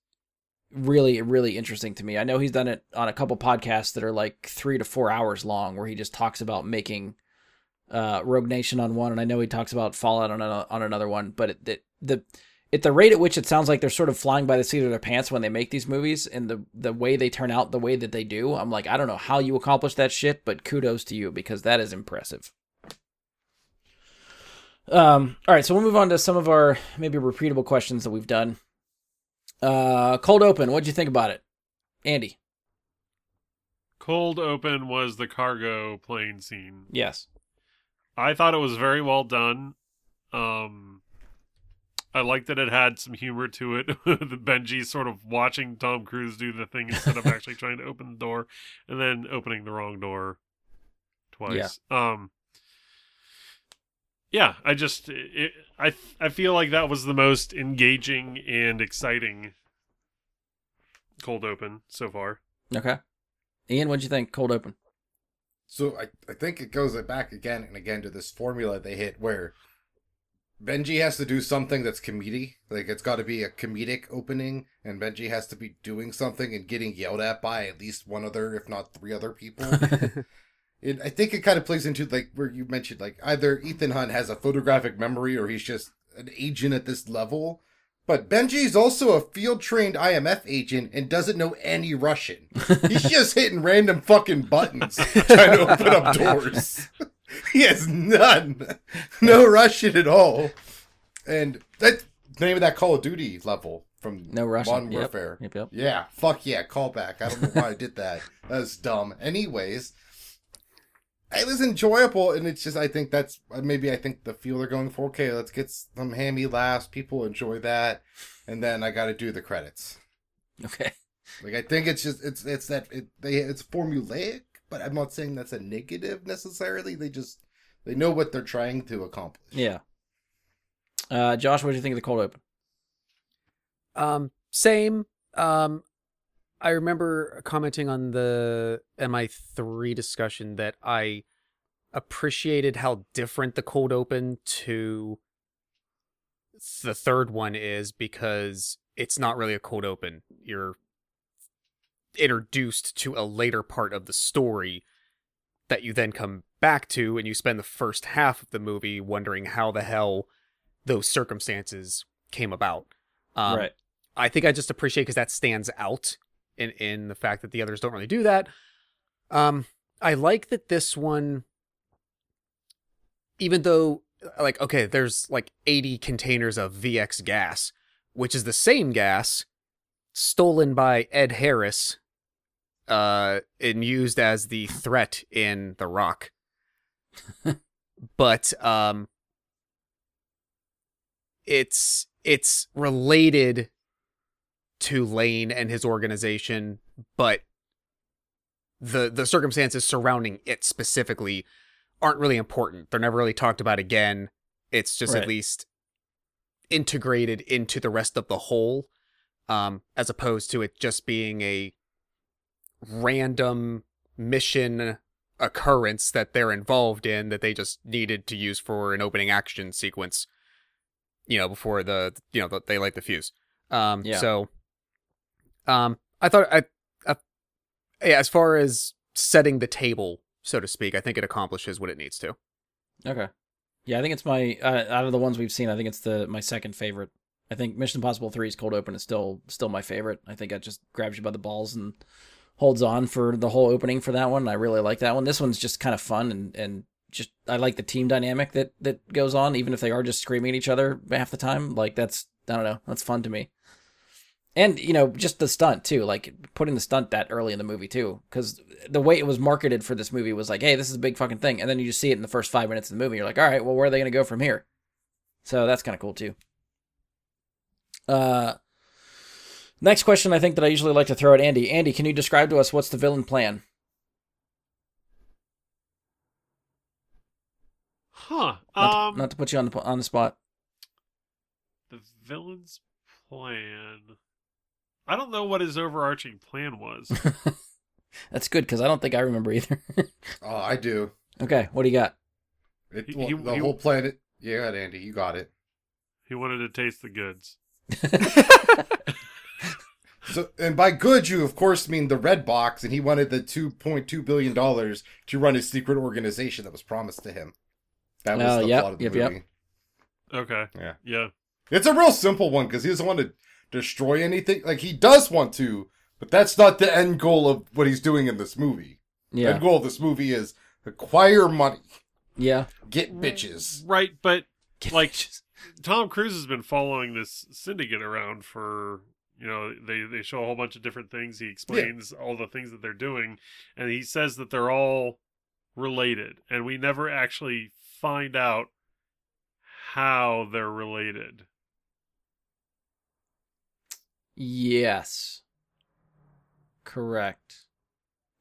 really really interesting to me. I know he's done it on a couple podcasts that are like three to four hours long, where he just talks about making uh, Rogue Nation on one, and I know he talks about Fallout on on another one. But it, it, the at the rate at which it sounds like they're sort of flying by the seat of their pants when they make these movies, and the the way they turn out, the way that they do, I'm like, I don't know how you accomplish that shit, but kudos to you because that is impressive. Um, all right, so we'll move on to some of our maybe repeatable questions that we've done. Uh, cold open. What'd you think about it, Andy? Cold open was the cargo plane scene. Yes. I thought it was very well done. Um, I liked that it had some humor to it. the Benji sort of watching Tom Cruise do the thing instead of actually trying to open the door, and then opening the wrong door twice. Um, yeah, I just it, I I feel like that was the most engaging and exciting cold open so far. Okay. Ian, what'd you think? Cold open. So I, I think it goes back again and again to this formula they hit where Benji has to do something that's comedy. Like it's got to be a comedic opening, and Benji has to be doing something and getting yelled at by at least one other, if not three other people. it, I think it kind of plays into like where you mentioned like either Ethan Hunt has a photographic memory or he's just an agent at this level. But Benji's also a field trained IMF agent and doesn't know any Russian. He's just hitting random fucking buttons trying to open up doors. he has none. No Russian at all. And that name of that Call of Duty level from No Russian. Modern Yep. Warfare. Yep, yep. Yeah, fuck yeah, callback. I don't know why I did that. That was dumb. Anyways, it was enjoyable, and it's just I think that's maybe I think the feel they're going for. Okay, let's get some hammy laughs. People enjoy that, and then I got to do the credits. Okay. Like I think it's just it's it's that it, they it's formulaic, but I'm not saying that's a negative necessarily. They just they know what they're trying to accomplish. Yeah. Uh, Josh, what did you think of the cold open? Um, same. Um, I remember commenting on the MI3 discussion that I appreciated how different the cold open to the third one is because it's not really a cold open. You're introduced to a later part of the story that you then come back to and you spend the first half of the movie wondering how the hell those circumstances came about. Um, right. I think I just appreciate because that stands out in in the fact that the others don't really do that. Um, I like that this one, even though like okay, there's like 80 containers of VX gas, which is the same gas stolen by Ed Harris, uh, and used as the threat in The Rock. but um, it's it's related to Lane and his organization, but the the circumstances surrounding it specifically aren't really important. They're never really talked about again. It's just Right. at least integrated into the rest of the whole, um, as opposed to it just being a random mission occurrence that they're involved in that they just needed to use for an opening action sequence. You know, before the you know the, they light the fuse. Um, Yeah. so, um, I thought I, I, yeah, as far as setting the table, so to speak, I think it accomplishes what it needs to. Okay. Yeah, I think it's my uh, out of the ones we've seen. I think it's the my second favorite I think Mission Impossible 3's cold open is still still my favorite. I think it just grabs you by the balls and holds on for the whole opening for that one. I really like that one. This one's just kind of fun and and just I like the team dynamic that that goes on, even if they are just screaming at each other half the time. Like that's I don't know, that's fun to me. And you know, just the stunt too, like putting the stunt that early in the movie too, because the way it was marketed for this movie was like, hey, this is a big fucking thing, and then you just see it in the first five minutes of the movie. You're like, all right, well, where are they gonna go from here? So that's kind of cool too. Uh, next question, I think that I usually like to throw at Andy. Andy, can you describe to us what's the villain plan? Huh. Not, Um, to, not to put you on the on the spot. the villain's plan. I don't know what his overarching plan was. That's good because I don't think I remember either. Oh, I do. okay, what do you got? It, He- well, he- the he- whole planet. Yeah, Andy, you got it. he wanted to taste the goods. So, and by good, you of course mean the red box, and he wanted the two point two billion dollars to run his secret organization that was promised to him. That was Oh, the yep, plot of the yep, yep. movie. Okay. Yeah. Yeah. It's a real simple one because he doesn't want to destroy anything. Like he does want to, but that's not the end goal of what he's doing in this movie. The Yeah, end goal of this movie is acquire money, yeah. get bitches. Right, but like Tom Cruise has been following this syndicate around for you know they they show a whole bunch of different things. He explains all the things that they're doing, and he says that they're all related, and we never actually find out how they're related. Yes. Correct.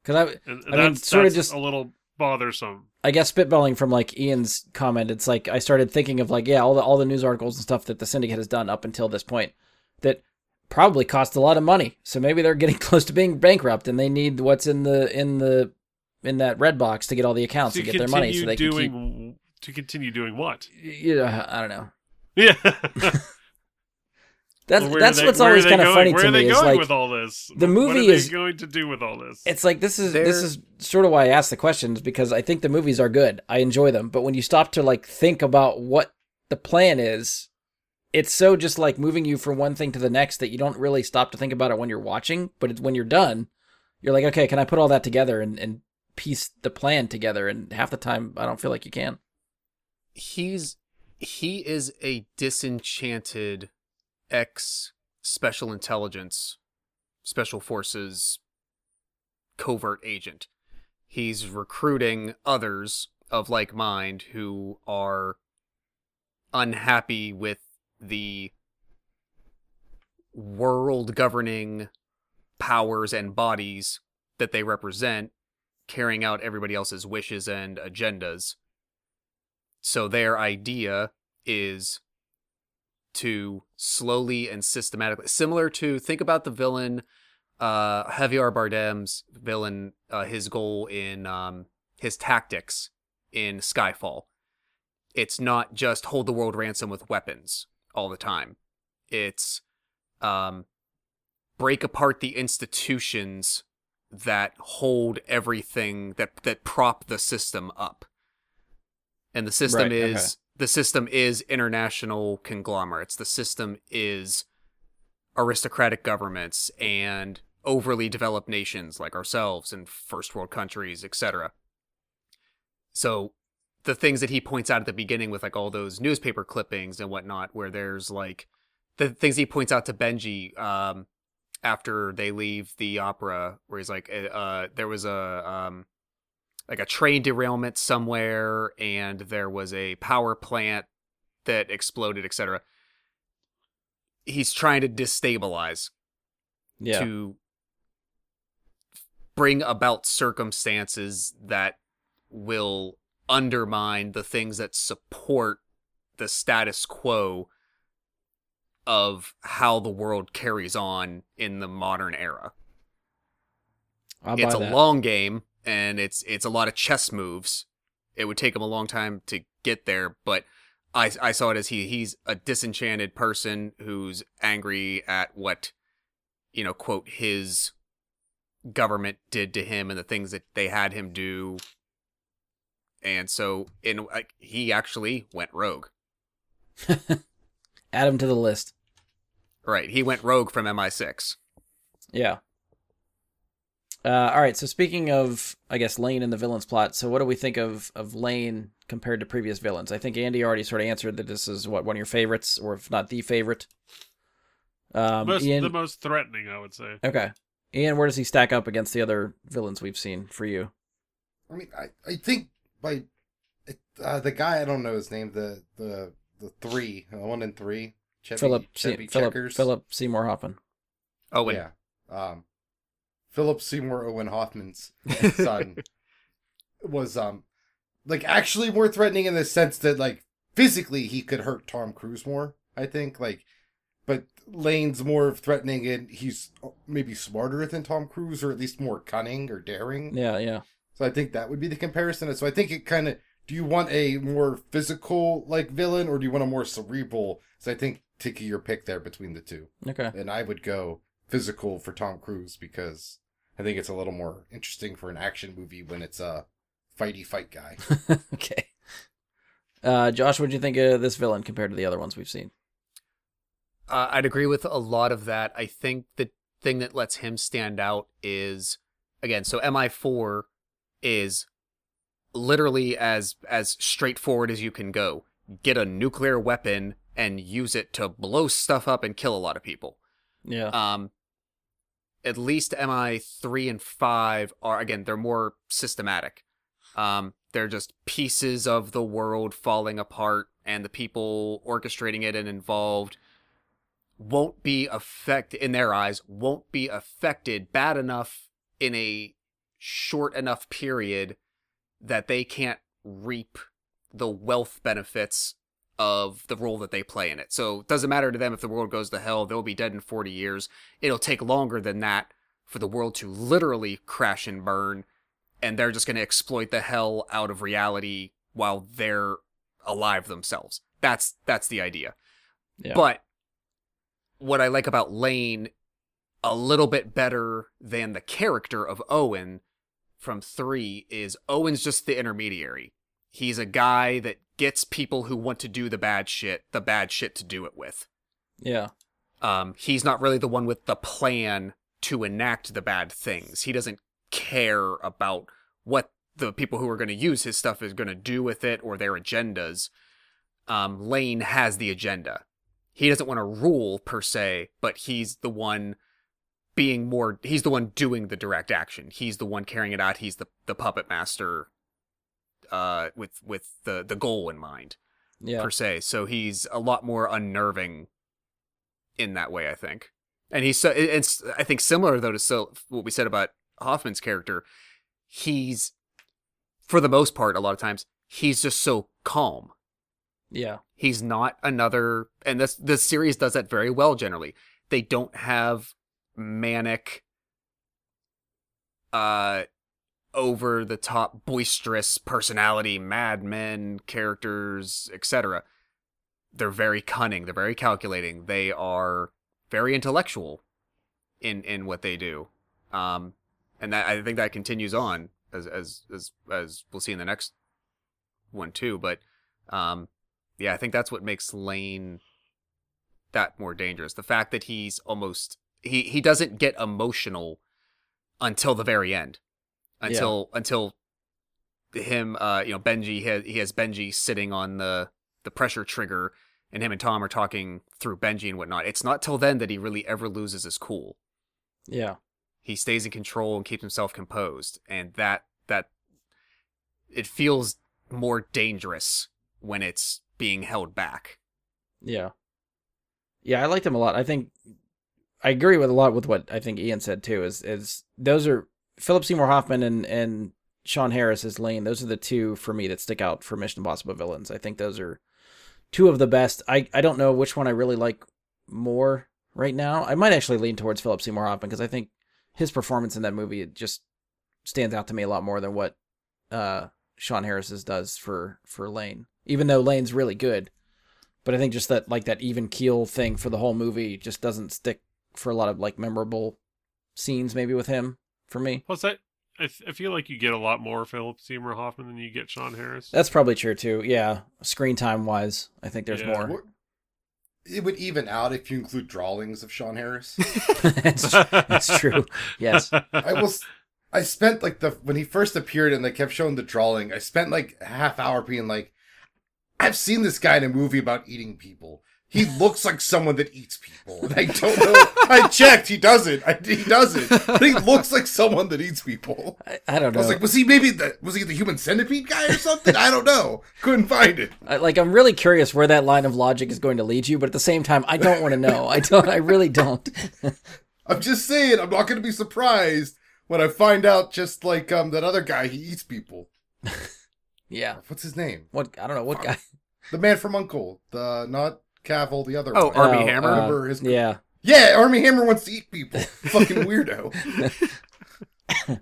Because I, And, I and mean, that's, sorta just- a little bothersome. I guess spitballing from like Ian's comment, it's like I started thinking of like yeah, all the all the news articles and stuff that the syndicate has done up until this point that probably cost a lot of money. So maybe they're getting close to being bankrupt, and they need what's in the in the in that red box to get all the accounts to to get their money, so they continue can keep. to continue doing what? Yeah, I don't know. Yeah, That's Well, that's they- what's always kind of funny Where to are they me. Going like with all this? the what movie are is- going to do with all this? It's like this is There- this is sort of why I ask the questions because I think the movies are good. I enjoy them, but when you stop to like think about what the plan is, it's so just like moving you from one thing to the next that you don't really stop to think about it when you're watching. But when you're done, you're like, okay, can I put all that together and, and piece the plan together? And half the time, I don't feel like you can. he's he is a disenchanted ex special intelligence special forces covert agent he's recruiting others of like mind who are unhappy with the world governing powers and bodies that they represent carrying out everybody else's wishes and agendas so their idea is to slowly and systematically, similar to think about the villain, uh, Javier Bardem's villain, uh, his goal in um, his tactics in Skyfall. It's not just hold the world ransom with weapons all the time. It's um, break apart the institutions that hold everything that that prop the system up and the system Right, is okay. the system is international conglomerates the system is aristocratic governments and overly developed nations like ourselves and first world countries etc so the things that he points out at the beginning with like all those newspaper clippings and whatnot where there's like the things he points out to benji um after they leave the opera where he's like uh, uh there was a um like a train derailment somewhere and there was a power plant that exploded etc he's trying to destabilize Yeah. to bring about circumstances that will undermine the things that support the status quo of how the world carries on in the modern era. It's a that. long game and it's it's a lot of chess moves. It would take him a long time to get there, but I I saw it as he he's a disenchanted person who's angry at what you know, quote his government did to him and the things that they had him do. And so in like he actually went rogue. Add him to the list. Right. He went rogue from MI6. Yeah. Uh, all right. So speaking of, I guess Lane and the villain's plot. So what do we think of of Lane compared to previous villains? I think Andy already sort of answered that this is what one of your favorites, or if not the favorite. Um, most, Ian, the most threatening, I would say. okay. Ian, where does he stack up against the other villains we've seen for you? I mean, I, I think by uh, the guy I don't know his name, the the the three, uh, one and three, Chevy, Philip, Chevy Se- Philip, Checkers. Philip Seymour Hoffman. Oh, and yeah, um, Philip Seymour Owen Hoffman's son was um like actually more threatening in the sense that like physically he could hurt Tom Cruise more. I think like, but Lane's more threatening and he's maybe smarter than Tom Cruise or at least more cunning or daring. Yeah, yeah. So I think that would be the comparison. So I think it kind of. Do you want a more physical like villain or do you want a more cerebral? So I think take your pick there between the two, Okay. and I would go physical for Tom Cruise because I think it's a little more interesting for an action movie when it's a fighty fight guy. okay. Uh, Josh, what do you think of this villain compared to the other ones we've seen? Uh, I'd agree with a lot of that. I think the thing that lets him stand out is again, so MI4 is literally as as straightforward as you can go. Get a nuclear weapon and use it to blow stuff up and kill a lot of people. Yeah. Um at least MI3 and 5 are again, they're more systematic. Um they're just pieces of the world falling apart and the people orchestrating it and involved won't be affected in their eyes won't be affected bad enough in a short enough period that they can't reap the wealth benefits of the role that they play in it. So it doesn't matter to them if the world goes to hell, they'll be dead in 40 years. It'll take longer than that for the world to literally crash and burn and they're just going to exploit the hell out of reality while they're alive themselves. That's that's the idea. Yeah. But what I like about Lane a little bit better than the character of Owen from 3 is Owen's just the intermediary. He's a guy that gets people who want to do the bad shit, the bad shit to do it with. yeah. Um, he's not really the one with the plan to enact the bad things. He doesn't care about what the people who are going to use his stuff is going to do with it or their agendas. Um, Lane has the agenda. He doesn't want to rule per se, but he's the one being more. He's the one doing the direct action. He's the one carrying it out. He's the the puppet master, uh, with with the the goal in mind Yeah. per se. So he's a lot more unnerving in that way, I think. And he's so it's I think similar though to so what we said about Hoffman's character. He's for the most part, a lot of times, he's just so calm. Yeah. He's not another and this this series does that very well generally. They don't have manic uh over the top boisterous personality madmen characters etc they're very cunning they're very calculating they are very intellectual in in what they do. Um and that i think that continues on as as as as we'll see in the next one too but um yeah i think that's what makes lane that more dangerous. The fact that he's almost he he doesn't get emotional until the very end until until him uh you know benji he has, he has benji sitting on the the pressure trigger and him and tom are talking through benji and whatnot it's not till then that he really ever loses his cool Yeah. he stays in control and keeps himself composed and that that it feels more dangerous when it's being held back Yeah. Yeah, I liked him a lot. I think I agree with a lot with what I think Ian said too. Is is those are Philip Seymour Hoffman and and Sean Harris as Lane. Those are the two for me that stick out for Mission Impossible villains. I think those are two of the best. I I don't know which one I really like more right now. I might actually lean towards Philip Seymour Hoffman because I think his performance in that movie just stands out to me a lot more than what uh Sean Harris's does for for Lane. Even though Lane's really good, but I think just that like that even keel thing for the whole movie just doesn't stick for a lot of like memorable scenes maybe with him for me. Plus, i feel like you get a lot more Philip Seymour Hoffman than you get Sean Harris. That's probably true too. Yeah, screen time wise, I think there's Yeah. more. It would even out if you include drawings of Sean Harris. it's, it's true. Yes. I was I spent like the when he first appeared and they kept showing the drawing, I spent like a half hour being like, I've seen this guy in a movie about eating people. He looks like someone that eats people. And I don't know. I checked. He doesn't. I, he doesn't. But he looks like someone that eats people. I, I don't I was know. like, was he maybe the was he the human centipede guy or something? I don't know. Couldn't find it. I- like I'm really curious where that line of logic is going to lead you, but at the same time, I don't want to know. I don't. I really don't. I'm just saying. I'm not going to be surprised when I find out. Just like um that other guy, he eats people. Yeah. What's his name? What? I don't know what guy. The man from Uncle. The not Cavill. The other Oh, one. Army Oh, Hammer. uh, Remember his- yeah. Yeah, Armie Hammer wants to eat people. Fucking weirdo.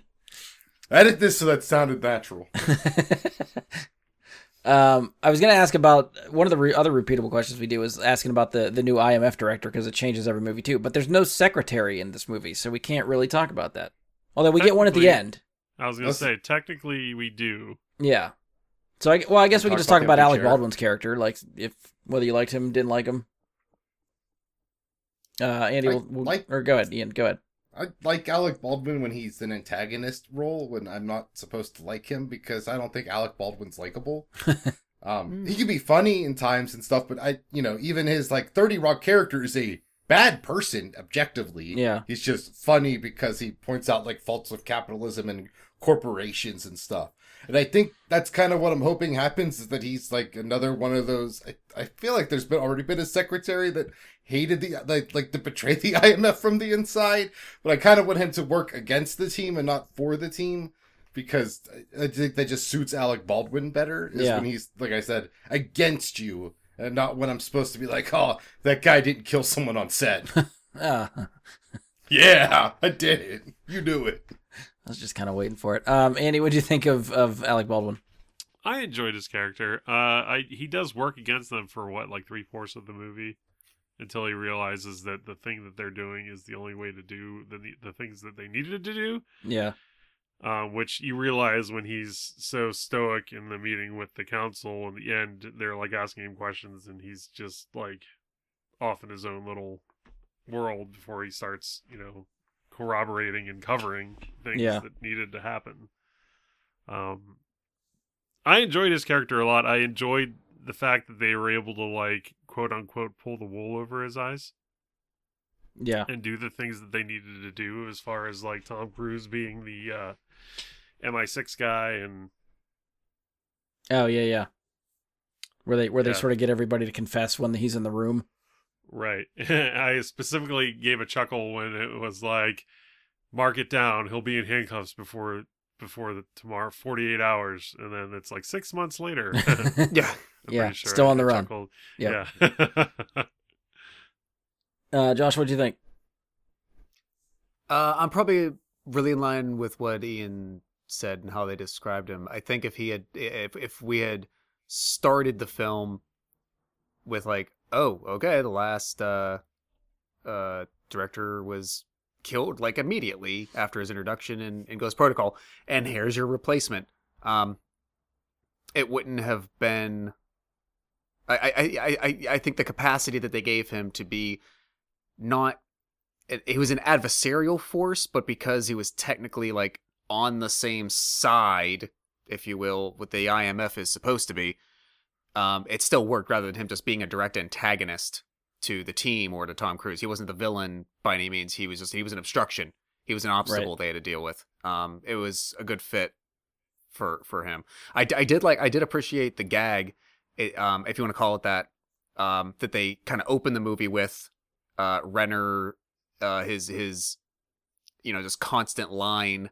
Edit this so that sounded natural. um, I was gonna ask about one of the re- other repeatable questions we do is asking about the the new IMF director because it changes every movie too. But there's no secretary in this movie, so we can't really talk about that. Although we get one at the end. I was gonna say, technically, we do. Yeah. So I well, I guess we can just talk about Alec Sheriff. Baldwin's character, like if whether you liked him, didn't like him. Uh, Andy, I will will- like- or go ahead, Ian, go ahead. I like Alec Baldwin when he's an antagonist role when I'm not supposed to like him because I don't think Alec Baldwin's likable. um, he can be funny in times and stuff, but I, you know, even his like 30 Rock character is a bad person objectively. Yeah. He's just funny because he points out like faults of capitalism and corporations and stuff. And I think that's kind of what I'm hoping happens is that he's like another one of those. I, I feel like there's been already been a secretary that hated the like like to betray the IMF from the inside, but I kind of want him to work against the team and not for the team because I- think that just suits Alec Baldwin better. Is Yeah. when he's like I said against you. And not when I'm supposed to be like, oh, that guy didn't kill someone on set. Ah, Yeah, I did it. You do it. I was just kind of waiting for it. Um, Andy, what do you think of of Alec Baldwin? I enjoyed his character. Uh, I he does work against them for what, like three fourths of the movie, until he realizes that the thing that they're doing is the only way to do the the things that they needed to do. Yeah. Uh, which you realize when he's so stoic in the meeting with the council. In the end, they're like asking him questions, and he's just like off in his own little world before he starts, you know, corroborating and covering things Yeah. that needed to happen. Um, I enjoyed his character a lot. I enjoyed the fact that they were able to like quote unquote pull the wool over his eyes Yeah. and do the things that they needed to do as far as like Tom Cruise being the uh MI6 guy and Oh yeah, yeah. Where they where they sort of get everybody to confess when he's in the room. Right. I specifically gave a chuckle when it was like mark it down, he'll be in handcuffs before before the tomorrow 48 hours and then it's like 6 months later. I'm Yeah. Yeah, sure still I on the run. chuckled. Yep. Yeah. Uh, Josh, what do you think? Uh, I'm probably really in line with what Ian said and how they described him. I think if he had, if if we had started the film with like, oh, okay, the last uh, uh, director was killed like immediately after his introduction in, in Ghost Protocol, and here's your replacement. Um, it wouldn't have been. I I I I, think the capacity that they gave him to be not he was an adversarial force, but because he was technically like on the same side, if you will, what the IMF is supposed to be, um, it still worked rather than him just being a direct antagonist to the team or to Tom Cruise. He wasn't the villain by any means. He was just he was an obstruction. He was an obstacle they had to deal with. Um, it was a good fit for for him. I, I did like I did appreciate the gag, it, um, if you want to call it that, um, that they kind of opened the movie with uh, Renner, uh, his his, you know, just constant line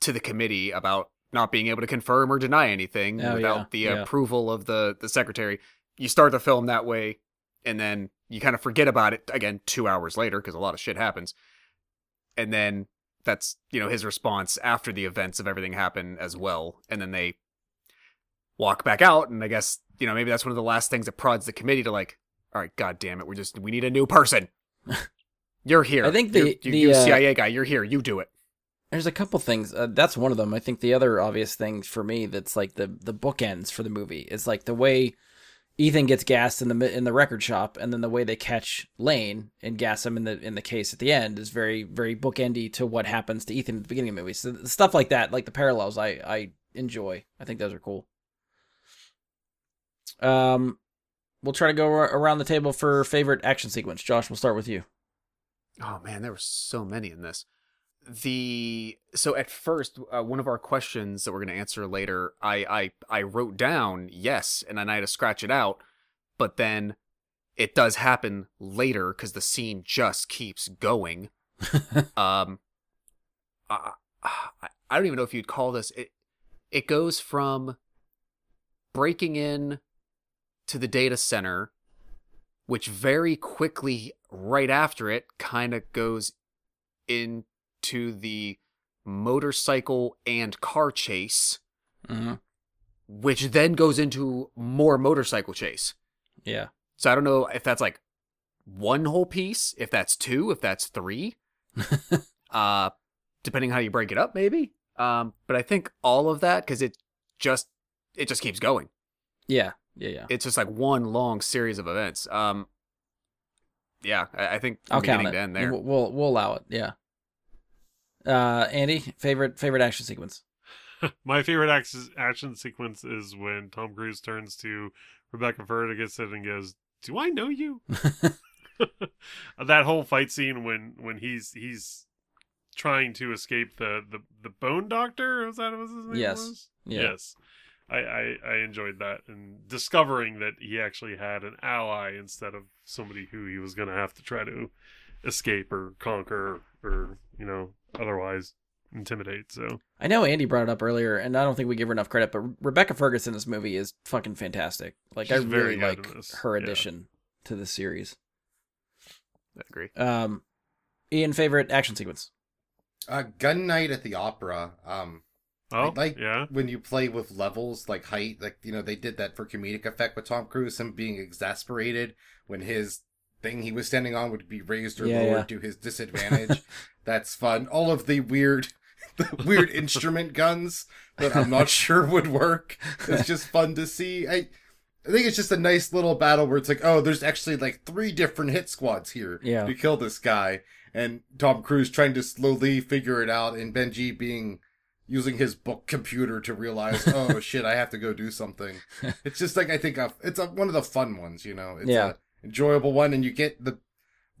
to the committee about not being able to confirm or deny anything Oh, without yeah, the yeah. approval of the the secretary. You start the film that way, and then you kind of forget about it again two hours later because a lot of shit happens, and then that's you know his response after the events of everything happen as well, and then they walk back out, and I guess you know maybe that's one of the last things that prods the committee to like, all right, god damn it, we're just we need a new person. You're here. I think the- You're- you, the, you uh, CIA guy. You're here. You do it. There's a couple things. Uh, that's one of them. I think the other obvious thing for me that's like the the bookends for the movie is like the way Ethan gets gassed in the in the record shop, and then the way they catch Lane and gas him in the in the case at the end is very very bookendy to what happens to Ethan at the beginning of the movie. So the stuff like that, like the parallels, I I enjoy. I think those are cool. Um, we'll try to go ar- around the table for favorite action sequence. Josh, we'll start with you. Oh man, there were so many in this. The so at first, uh, one of our questions that we're going to answer later, I I I wrote down yes, and then I had to scratch it out, but then it does happen later because the scene just keeps going. um, I, I I don't even know if you'd call this it. It goes from breaking in to the data center which very quickly right after it kind of goes into the motorcycle and car chase Mm-hmm. which then goes into more motorcycle chase Yeah. so i don't know if that's like one whole piece if that's two if that's three uh depending how you break it up maybe um but i think all of that because it just it just keeps going Yeah. Yeah. Yeah. it's just like one long series of events. Um, yeah, I, I think I'll count it. to end there. We'll, we'll we'll allow it. Yeah. Uh, Andy, favorite favorite action sequence. My favorite action action sequence is when Tom Cruise turns to Rebecca Ferguson and goes, "Do I know you?" that whole fight scene when when he's he's trying to escape the the, the bone doctor was that what his name Yes. was? Yeah. Yes. I, I, I enjoyed that and discovering that he actually had an ally instead of somebody who he was going to have to try to escape or conquer or you know otherwise intimidate. So I know Andy brought it up earlier, and I don't think we give her enough credit, but Rebecca Ferguson in this movie is fucking fantastic. Like I She's very really like in this, her yeah. addition to the series. I agree. Um, Ian, favorite action sequence. Uh, gun night at the opera. Um, oh like yeah when you play with levels like height, like you know they did that for comedic effect with Tom Cruise, him being exasperated when his thing he was standing on would be raised or Yeah, lowered yeah. to his disadvantage. That's fun. All of the weird, the weird instrument guns that I'm not sure would work. It's just fun to see. I. I think it's just a nice little battle where it's like, oh, there's actually like three different hit squads here Yeah. to kill this guy, and Tom Cruise trying to slowly figure it out, and Benji being using his book computer to realize, oh shit, I have to go do something. It's just like I think a, it's a, one of the fun ones, you know. It's Yeah. a enjoyable one, and you get the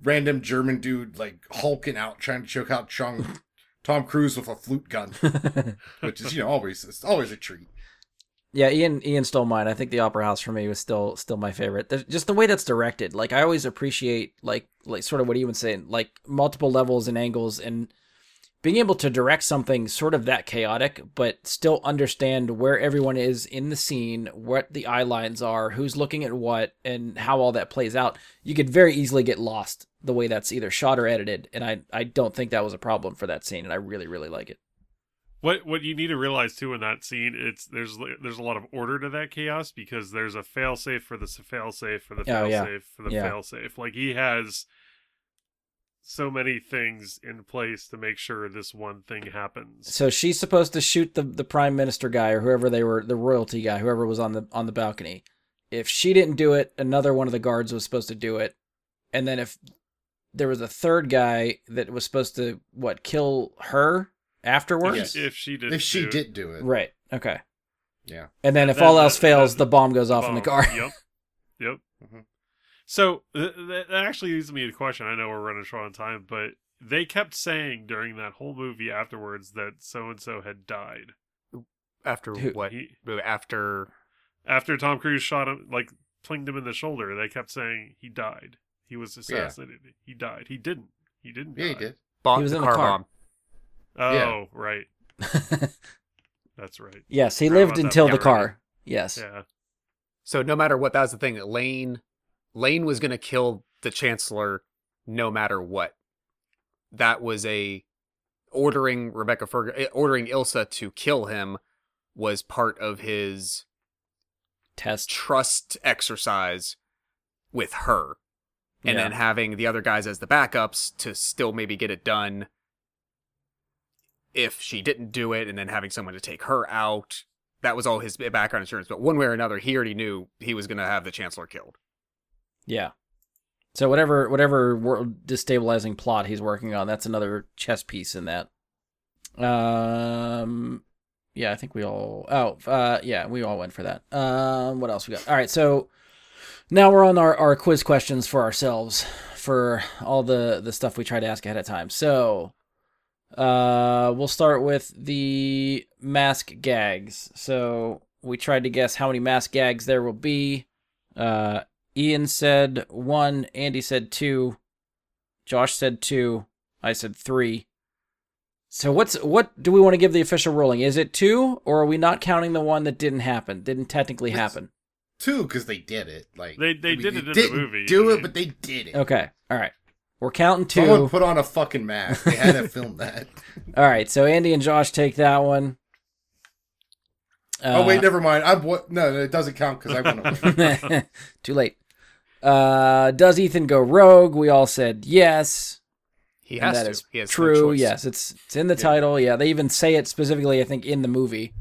random German dude like hulking out trying to choke out Chung, Tom Cruise with a flute gun, which is you know always it's always a treat. Yeah, Ian Ian stole mine. I think the Opera House for me was still still my favorite. There's, just the way that's directed. Like I always appreciate like like sort of what Ian was saying, like multiple levels and angles and being able to direct something sort of that chaotic, but still understand where everyone is in the scene, what the eye lines are, who's looking at what, and how all that plays out. You could very easily get lost the way that's either shot or edited, and I I don't think that was a problem for that scene, and I really really like it. What what you need to realize too in that scene, it's there's there's a lot of order to that chaos because there's a failsafe for the failsafe for the Oh, yeah. failsafe for the Yeah. failsafe. Like he has so many things in place to make sure this one thing happens. So she's supposed to shoot the the prime minister guy or whoever they were, the royalty guy, whoever was on the on the balcony. If she didn't do it, another one of the guards was supposed to do it. And then if there was a third guy that was supposed to what kill her afterwards, Yes. If she did, If she did do it, right? Okay. yeah. And then And if then all the- else fails, then the bomb goes off in the car. Yep. Yep. Mhm. So th- th- that actually leads me to a question. I know we're running short on time, but they kept saying during that whole movie afterwards that so and so had died. After Who- what? He, After after Tom Cruise shot him, like plinged him in the shoulder, they kept saying he died. He was assassinated. He died. He didn't. He didn't. Yeah, he did. bomb, He was the in the car, car. bomb. Oh, right. That's right. yes, he Forgot lived until the part. car. Yes. Yeah. So no matter what, that was the thing. Lane, Lane was gonna kill the Chancellor, no matter what. That was a ordering Rebecca Ferg, eh, ordering Ilsa to kill him was part of his Test. trust exercise with her, and Yeah. then having the other guys as the backups to still maybe get it done. If she didn't do it, and then having someone to take her out, that was all his background insurance. But one way or another, he already knew he was going to have the chancellor killed. Yeah. So whatever whatever world destabilizing plot he's working on, that's another chess piece in that. Um yeah, I think we all oh uh yeah, we all went for that. Um what else we got? All right, so now we're on our, our quiz questions for ourselves for all the the stuff we try to ask ahead of time. So uh we'll start with the mask gags. So we tried to guess how many mask gags there will be. Uh Ian said one, Andy said two, Josh said two, I said three. So what's what do we want to give the official ruling? Is it two, or are we not counting the one that didn't happen? Didn't technically It's- happen. Two, because they did it. Like They- they I mean, did it in the didn't movie, Do it, mean. but they did it. Okay, all right. We're counting two. Someone put on a fucking mask. They had to film that. All right, so Andy and Josh take that one. oh wait, Uh, never mind. I'm what? No, no, it doesn't count because I won. Too late. Uh, does Ethan go rogue? We all said yes. He and has that to. is he has true. choice. yes, it's it's in the title. Yeah, they even say it specifically. I think in the movie.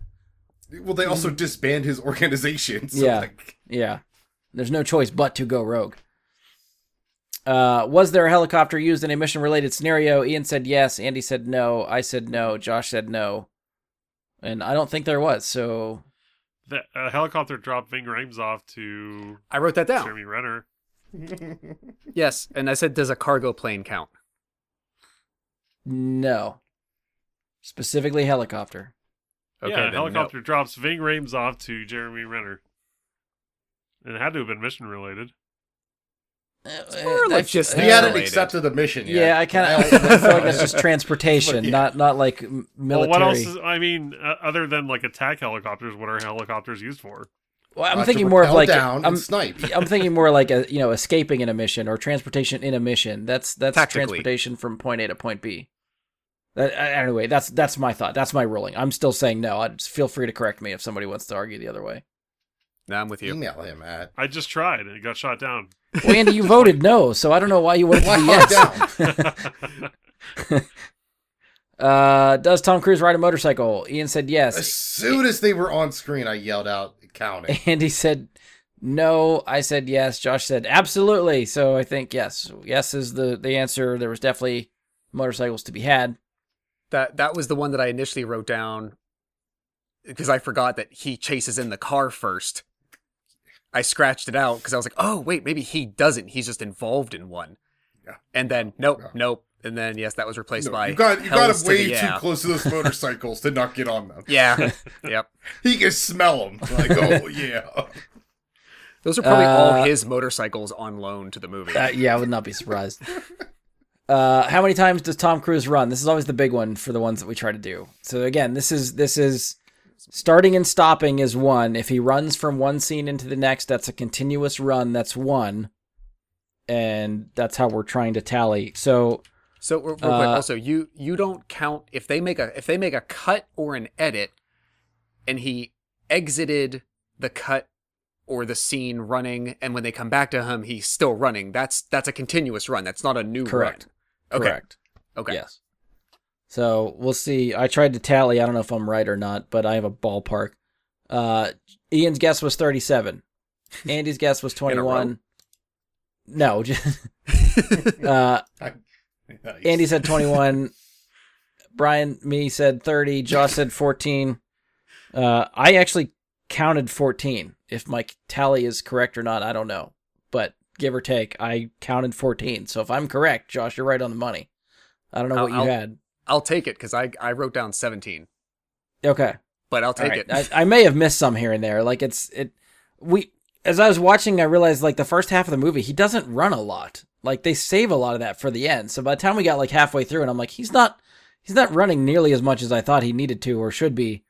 well, they also disband his organization. So. Yeah. like, Yeah, there's no choice but to go rogue. Uh, was there a helicopter used in a mission related scenario? Ian said yes. Andy said no. I said no. Josh said no. And I don't think there was. So The uh, helicopter dropped Ving Rhames off to I wrote that down. Jeremy Renner. Yes, and I said, does a cargo plane count? no. Specifically helicopter. Okay, yeah, then no. helicopter drops Ving Rhames off to Jeremy Renner. And it had to have been mission related. It's more logistic. he hadn't Related. accepted the mission yet. Yeah, I kind of I feel like that's just transportation, Yeah. not not like military. Well, what else is, I mean, uh, other than like attack helicopters, what are helicopters used for? Well, I'm Uh, thinking more of like down I'm, and snipe. I'm thinking more like a you know escaping in a mission or transportation in a mission. That's that's transportation from point A to point B. That, uh, anyway, that's that's my thought. That's my ruling. I'm still saying no. I just feel free to correct me if somebody wants to argue the other way. No, I'm with you. Email him at. I just tried and it got shot down. Well, Andy, you voted no, so I don't know why you went to Why yes. uh, does Tom Cruise ride a motorcycle? Ian said yes. As soon as they were on screen, I yelled out, "Count "Counting." Andy said no. I said yes. Josh said absolutely. So I think yes. Yes is the the answer. There was definitely motorcycles to be had. That that was the one that I initially wrote down because I forgot that he chases in the car first. I scratched it out because I was like, oh wait, maybe he doesn't. He's just involved in one. Yeah. And then nope, Yeah. nope. And then yes, that was replaced No, by you got you got him to way the yeah. too close to those motorcycles to not get on them. Yeah. yep. He can smell them. Like, oh yeah. Those are probably Uh, all his motorcycles on loan to the movie. Uh, yeah, I would not be surprised. Uh, how many times does Tom Cruise run? This is always the big one for the ones that we try to do. So again, this is this is starting and stopping is one. If he runs from one scene into the next, that's a continuous run. That's one, and that's how we're trying to tally. So So real real quick, Uh, also you you don't count if they make a if they make a cut or an edit, and he exited the cut or the scene running, and when they come back to him, he's still running. That's that's a continuous run. That's not a new Correct. run. Okay. correct. Okay. Yes. So we'll see. I tried to tally. I don't know if I'm right or not, but I have a ballpark. Uh, Ian's guess was 37. Andy's guess was 21. No, just, uh, Nice. Andy said 21. Brian, me said 30. Josh said 14. Uh, I actually counted 14. If my tally is correct or not, I don't know. But give or take, I counted 14. So if I'm correct, Josh, you're right on the money. I don't know I'll- what you I'll- had. I'll take it because I I wrote down seventeen, Okay. but I'll take right. it. I, I may have missed some here and there. Like it's it we as I was watching, I realized like the first half of the movie, he doesn't run a lot. Like they save a lot of that for the end. So by the time we got like halfway through, and I'm like, he's not he's not running nearly as much as I thought he needed to or should be.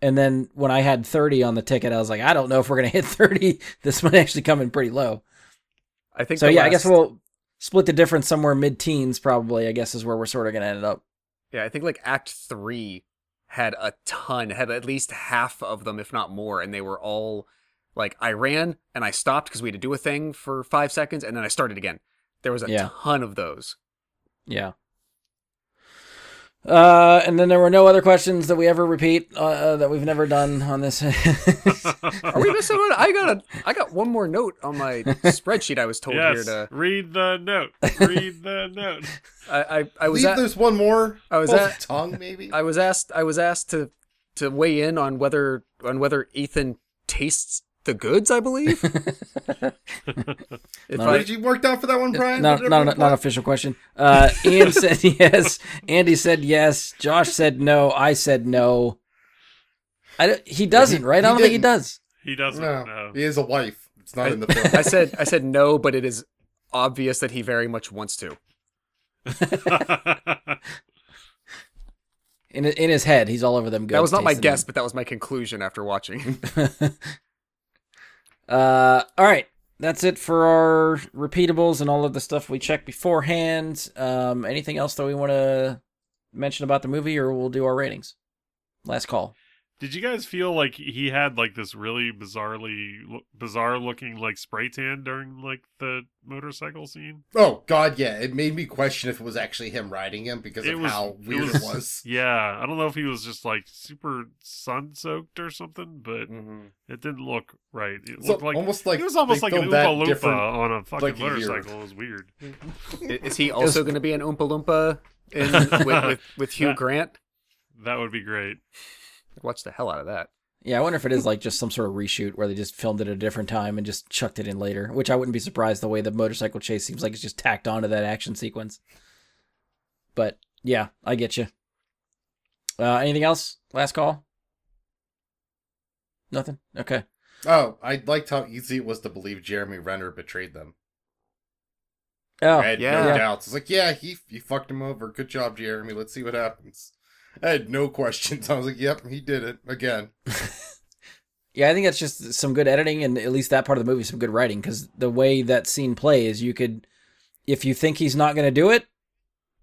And then when I had 30 on the ticket, I was like, I don't know if we're gonna hit 30. This might actually come in pretty low. I think So yeah, I guess we'll split the difference somewhere mid teens probably. I guess is where we're sort of gonna end up. Yeah, I think like Act Three had a ton, had at least half of them, if not more, and they were all like I ran and I stopped because we had to do a thing for five seconds, and then I started again. There was a Yeah. ton of those. Yeah. Uh, and then there were no other questions that we ever repeat uh, uh, that we've never done on this. Are we missing one? I got a, I got one more note on my spreadsheet. I was told yes. here to. Read the note. Read the note. I, I, I I was believe at, there's one more. I was at- tongue maybe. I was asked I was asked to to weigh in on whether on whether Ethan tastes the goods. I believe. if I, did you work out for that one, Brian? not, Did not, not, an official question. Uh, Ian said yes. Andy said yes. Josh said no. I said no. I he doesn't, he- right? I don't think he does. He doesn't No, know. he is a wife. It's not I- in the film. I said I said no, but it is obvious that he very much wants to. In in his head, he's all over them. Goods, that was not my tasting guess, but that was my conclusion after watching. Uh, all right. That's it for our repeatables and all of the stuff we checked beforehand. Um, anything else that we want to mention about the movie, or we'll do our ratings? Last call. Did you guys feel like he had like this really bizarrely bizarre looking like spray tan during like the motorcycle scene? Oh God, yeah. It made me question if it was actually him riding him because It of was- how weird it was- was. Yeah, I don't know if he was just like super sun soaked or something, but Mhm. it didn't look right. It So, looked like almost like it was almost like an Oompa Loompa on a fucking like a year. motorcycle. It was weird. Is he also going to be an Oompa Loompa in, with, with with Hugh Grant? That would be great. I'd watch the hell out of that. Yeah, I wonder if it is like just some sort of reshoot where they just filmed it at a different time and just chucked it in later. Which I wouldn't be surprised the way the motorcycle chase seems like it's just tacked onto that action sequence. But yeah, I get you. Uh, anything else? Last call. Nothing. Okay. Oh, I liked how easy it was to believe Jeremy Renner betrayed them. Oh, I had yeah. no Yeah. doubts. It's like, yeah, he he fucked him over. Good job, Jeremy. Let's see what happens. I had no questions. I was like, yep, he did it again. Yeah, I think that's just some good editing and at least that part of the movie some good writing because the way that scene plays, you could, if you think he's not going to do it,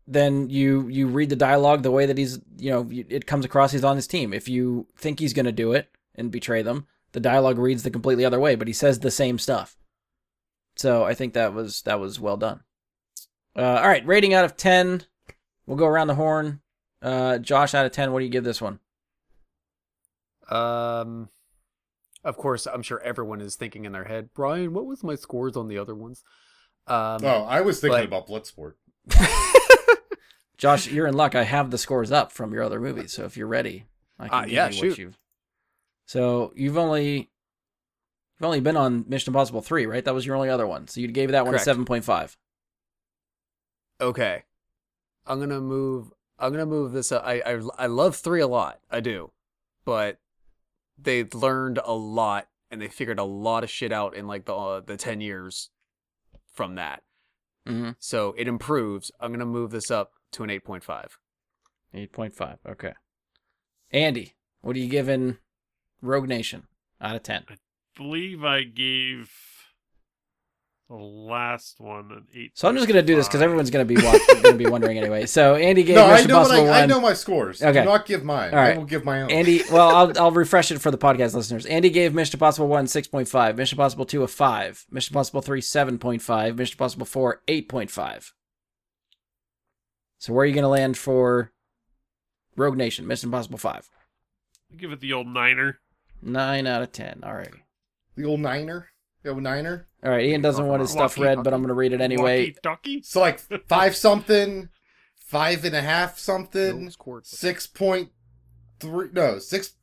then you you read the dialogue the way that he's you know it comes across he's on his team. If you think he's going to do it and betray them, the dialogue reads the completely other way, but he says the same stuff. So I think that was that was well done. Uh, all right, rating out of ten. We'll go around the horn. Uh, Josh, out of ten, what do you give this one? Um, of course, I'm sure everyone is thinking in their head, Brian, what was my scores on the other ones? Um, Oh, I was thinking but- about Bloodsport. Josh, you're in luck. I have the scores up from your other movies, so if you're ready, I can Uh, give yeah, you shoot. what you've. So you've only you've only been on Mission Impossible three, right? That was your only other one. So you gave that one a seven point five. okay, I'm gonna move. I'm gonna move this. Up. I I I love three a lot. I do, but they learned a lot and they figured a lot of shit out in like the uh, the ten years from that. Mm-hmm. So it improves. I'm gonna move this up to an eight point five. Eight point five. Okay. Andy, what are you giving Rogue Nation out of ten? I believe I gave the last one an eight. So I'm just gonna do this because everyone's gonna be watching, gonna be wondering anyway. So Andy gave No, I Mission know Impossible I, I know my scores. Okay. Do not give mine. All right. I will give my own. Andy, well, I'll I'll refresh it for the podcast listeners. Andy gave Mission Impossible one six point five, Mission Impossible two a five, Mission Impossible three seven point five, Mission Impossible four eight point five. So where are you going to land for Rogue Nation? Mission Impossible five, give it the old niner. nine out of ten. All right, the old niner. The niner. all right. Ian doesn't want his stuff Walkie, read, but I'm going to read it anyway. Walkie-talkie? So like five something, five and a half something, No six point three. No, six,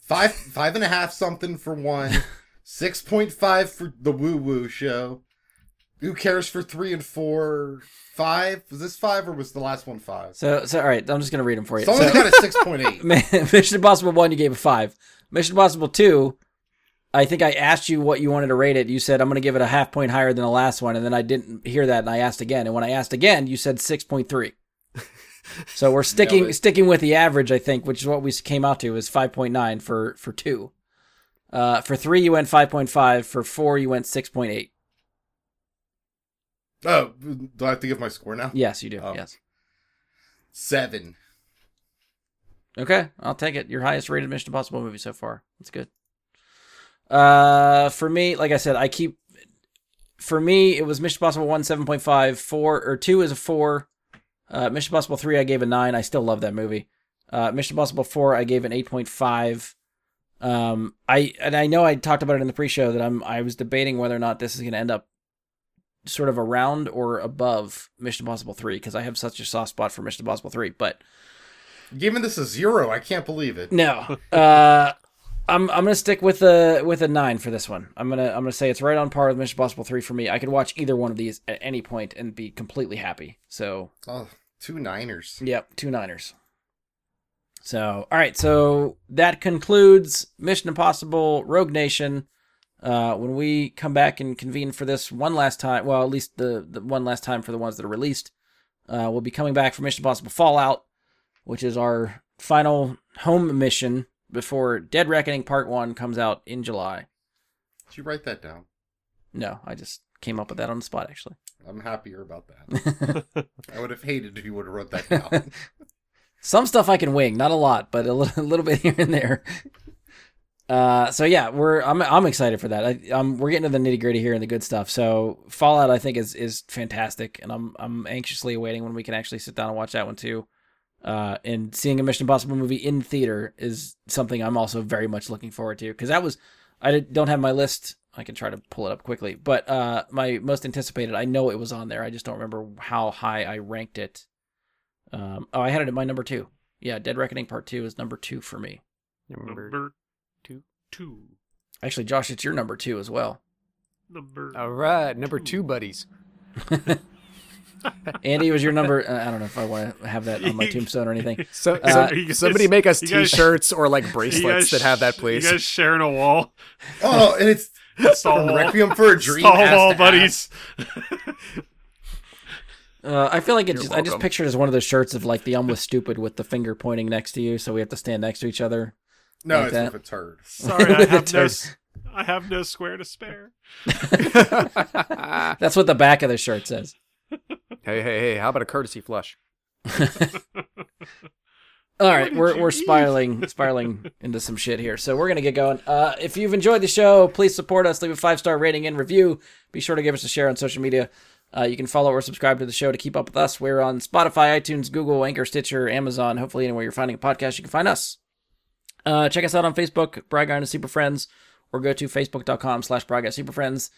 five, five and a half something for one, six point five for the woo woo show. Who cares for three and four? Five? Was this five or was the last one five? So, so all right. I'm just going to read them for you. Someone's So- got a six point eight. Mission Impossible one, you gave a five. Mission Impossible two, I think I asked you what you wanted to rate it. You said I'm going to give it a half point higher than the last one, and then I didn't hear that, and I asked again. And when I asked again, you said six point three. So we're sticking sticking with the average, I think, which is what we came out to is five point nine for for two. Uh, for three, you went five point five. For four, you went six point eight. Oh, do I have to give my score now? Yes, you do. Oh. Yes. Seven. Okay, I'll take it. Your highest rated Mission Impossible movie so far. That's good. Uh, for me, like I said, I keep. For me, it was Mission Impossible one seven point five, four or two is a four, Uh, Mission Impossible 3, I gave a 9. I still love that movie. Uh, Mission Impossible 4, I gave an 8.5. Um, I and I know I talked about it in the pre-show that I'm I was debating whether or not this is going to end up sort of around or above Mission Impossible 3 because I have such a soft spot for Mission Impossible 3, but Giving this a zero, I can't believe it. no. Uh I'm I'm gonna stick with a with a nine for this one. I'm gonna I'm gonna say it's right on par with Mission Impossible three for me. I could watch either one of these at any point and be completely happy. So Oh, two Niners. Yep, two Niners. So, all right, so that concludes Mission Impossible Rogue Nation. Uh, when we come back and convene for this one last time, well, at least the, the one last time for the ones that are released, uh, we'll be coming back for Mission Impossible Fallout, which is our final home mission before Dead Reckoning Part 1 comes out in July. Did you write that down? No, I just came up with that on the spot, actually. I'm happier about that. I would have hated if you would have wrote that down. Some stuff I can wing, not a lot, but a little, a little bit here and there. Uh, so yeah, we're I'm I'm excited for that. I, um, we're getting to the nitty gritty here and the good stuff. So Fallout, I think is is fantastic, and I'm I'm anxiously awaiting when we can actually sit down and watch that one too. Uh, and seeing a Mission Impossible movie in theater is something I'm also very much looking forward to because that was I don't have my list. I can try to pull it up quickly, but uh, my most anticipated. I know it was on there. I just don't remember how high I ranked it. Um, oh, I had it at my number two. Yeah, Dead Reckoning Part Two is number two for me. Number, Number two. two. Actually, Josh, it's your number two as well. Number. All right, number two, buddies. Andy was your number. Uh, I don't know if I want to have that on my tombstone or anything. So, Uh, so- guys- somebody make us T-shirts or like bracelets guys that have that, sh- please. You guys sharing a wall. oh, and it's Stall from wall. Requiem for a Dream. Stall ass wall, buddies. Uh, I feel like it just, I just welcome. pictured as one of those shirts of like the almost stupid with the finger pointing next to you, so we have to stand next to each other. No, like it's that. with a turd. Sorry, I have no. Turd. s- I have no square to spare. That's what the back of the shirt says. Hey, hey, hey! How about a courtesy flush? All right, we're we're spiraling spiraling into some shit here. So we're gonna get going. Uh, if you've enjoyed the show, please support us. Leave a five star rating and review. Be sure to give us a share on social media. Uh, you can follow or subscribe to the show to keep up with us. We're on Spotify, iTunes, Google, Anchor, Stitcher, Amazon. Hopefully, anywhere you're finding a podcast, you can find us. Uh, check us out on Facebook, BryGuy and Super Friends, or go to facebook.com slash BryGuy Super Friends.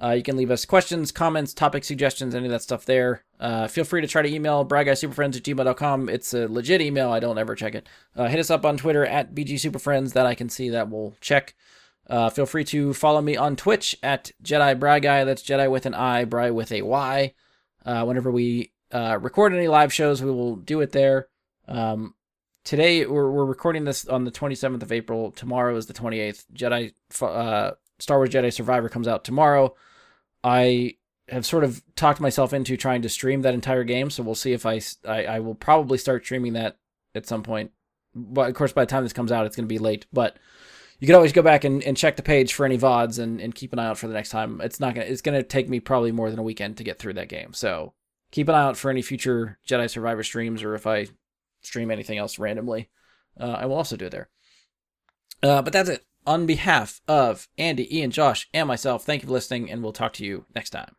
Uh, you can leave us questions, comments, topic suggestions, any of that stuff there. Uh, feel free to try to email bryguysuperfriends at gmail.com. It's a legit email. I don't ever check it. Uh, hit us up on Twitter at BGSuperFriends. That I can see that we'll check. Uh, feel free to follow me on Twitch at Jedi BryGuy. That's Jedi with an I, Bry with a Y. Uh, whenever we uh, record any live shows, we will do it there. Um, today, we're, we're recording this on the 27th of April. Tomorrow is the 28th. Jedi, Star Wars Jedi Survivor comes out tomorrow. I have sort of talked myself into trying to stream that entire game, so we'll see if I, I, I will probably start streaming that at some point. But of course, by the time this comes out, it's going to be late. But you can always go back and, and check the page for any VODs and, and keep an eye out for the next time. It's not gonna it's gonna take me probably more than a weekend to get through that game. So keep an eye out for any future Jedi Survivor streams or if I stream anything else randomly. Uh, I will also do it there. Uh, but that's it. On behalf of Andy, Ian, Josh, and myself, thank you for listening, and we'll talk to you next time.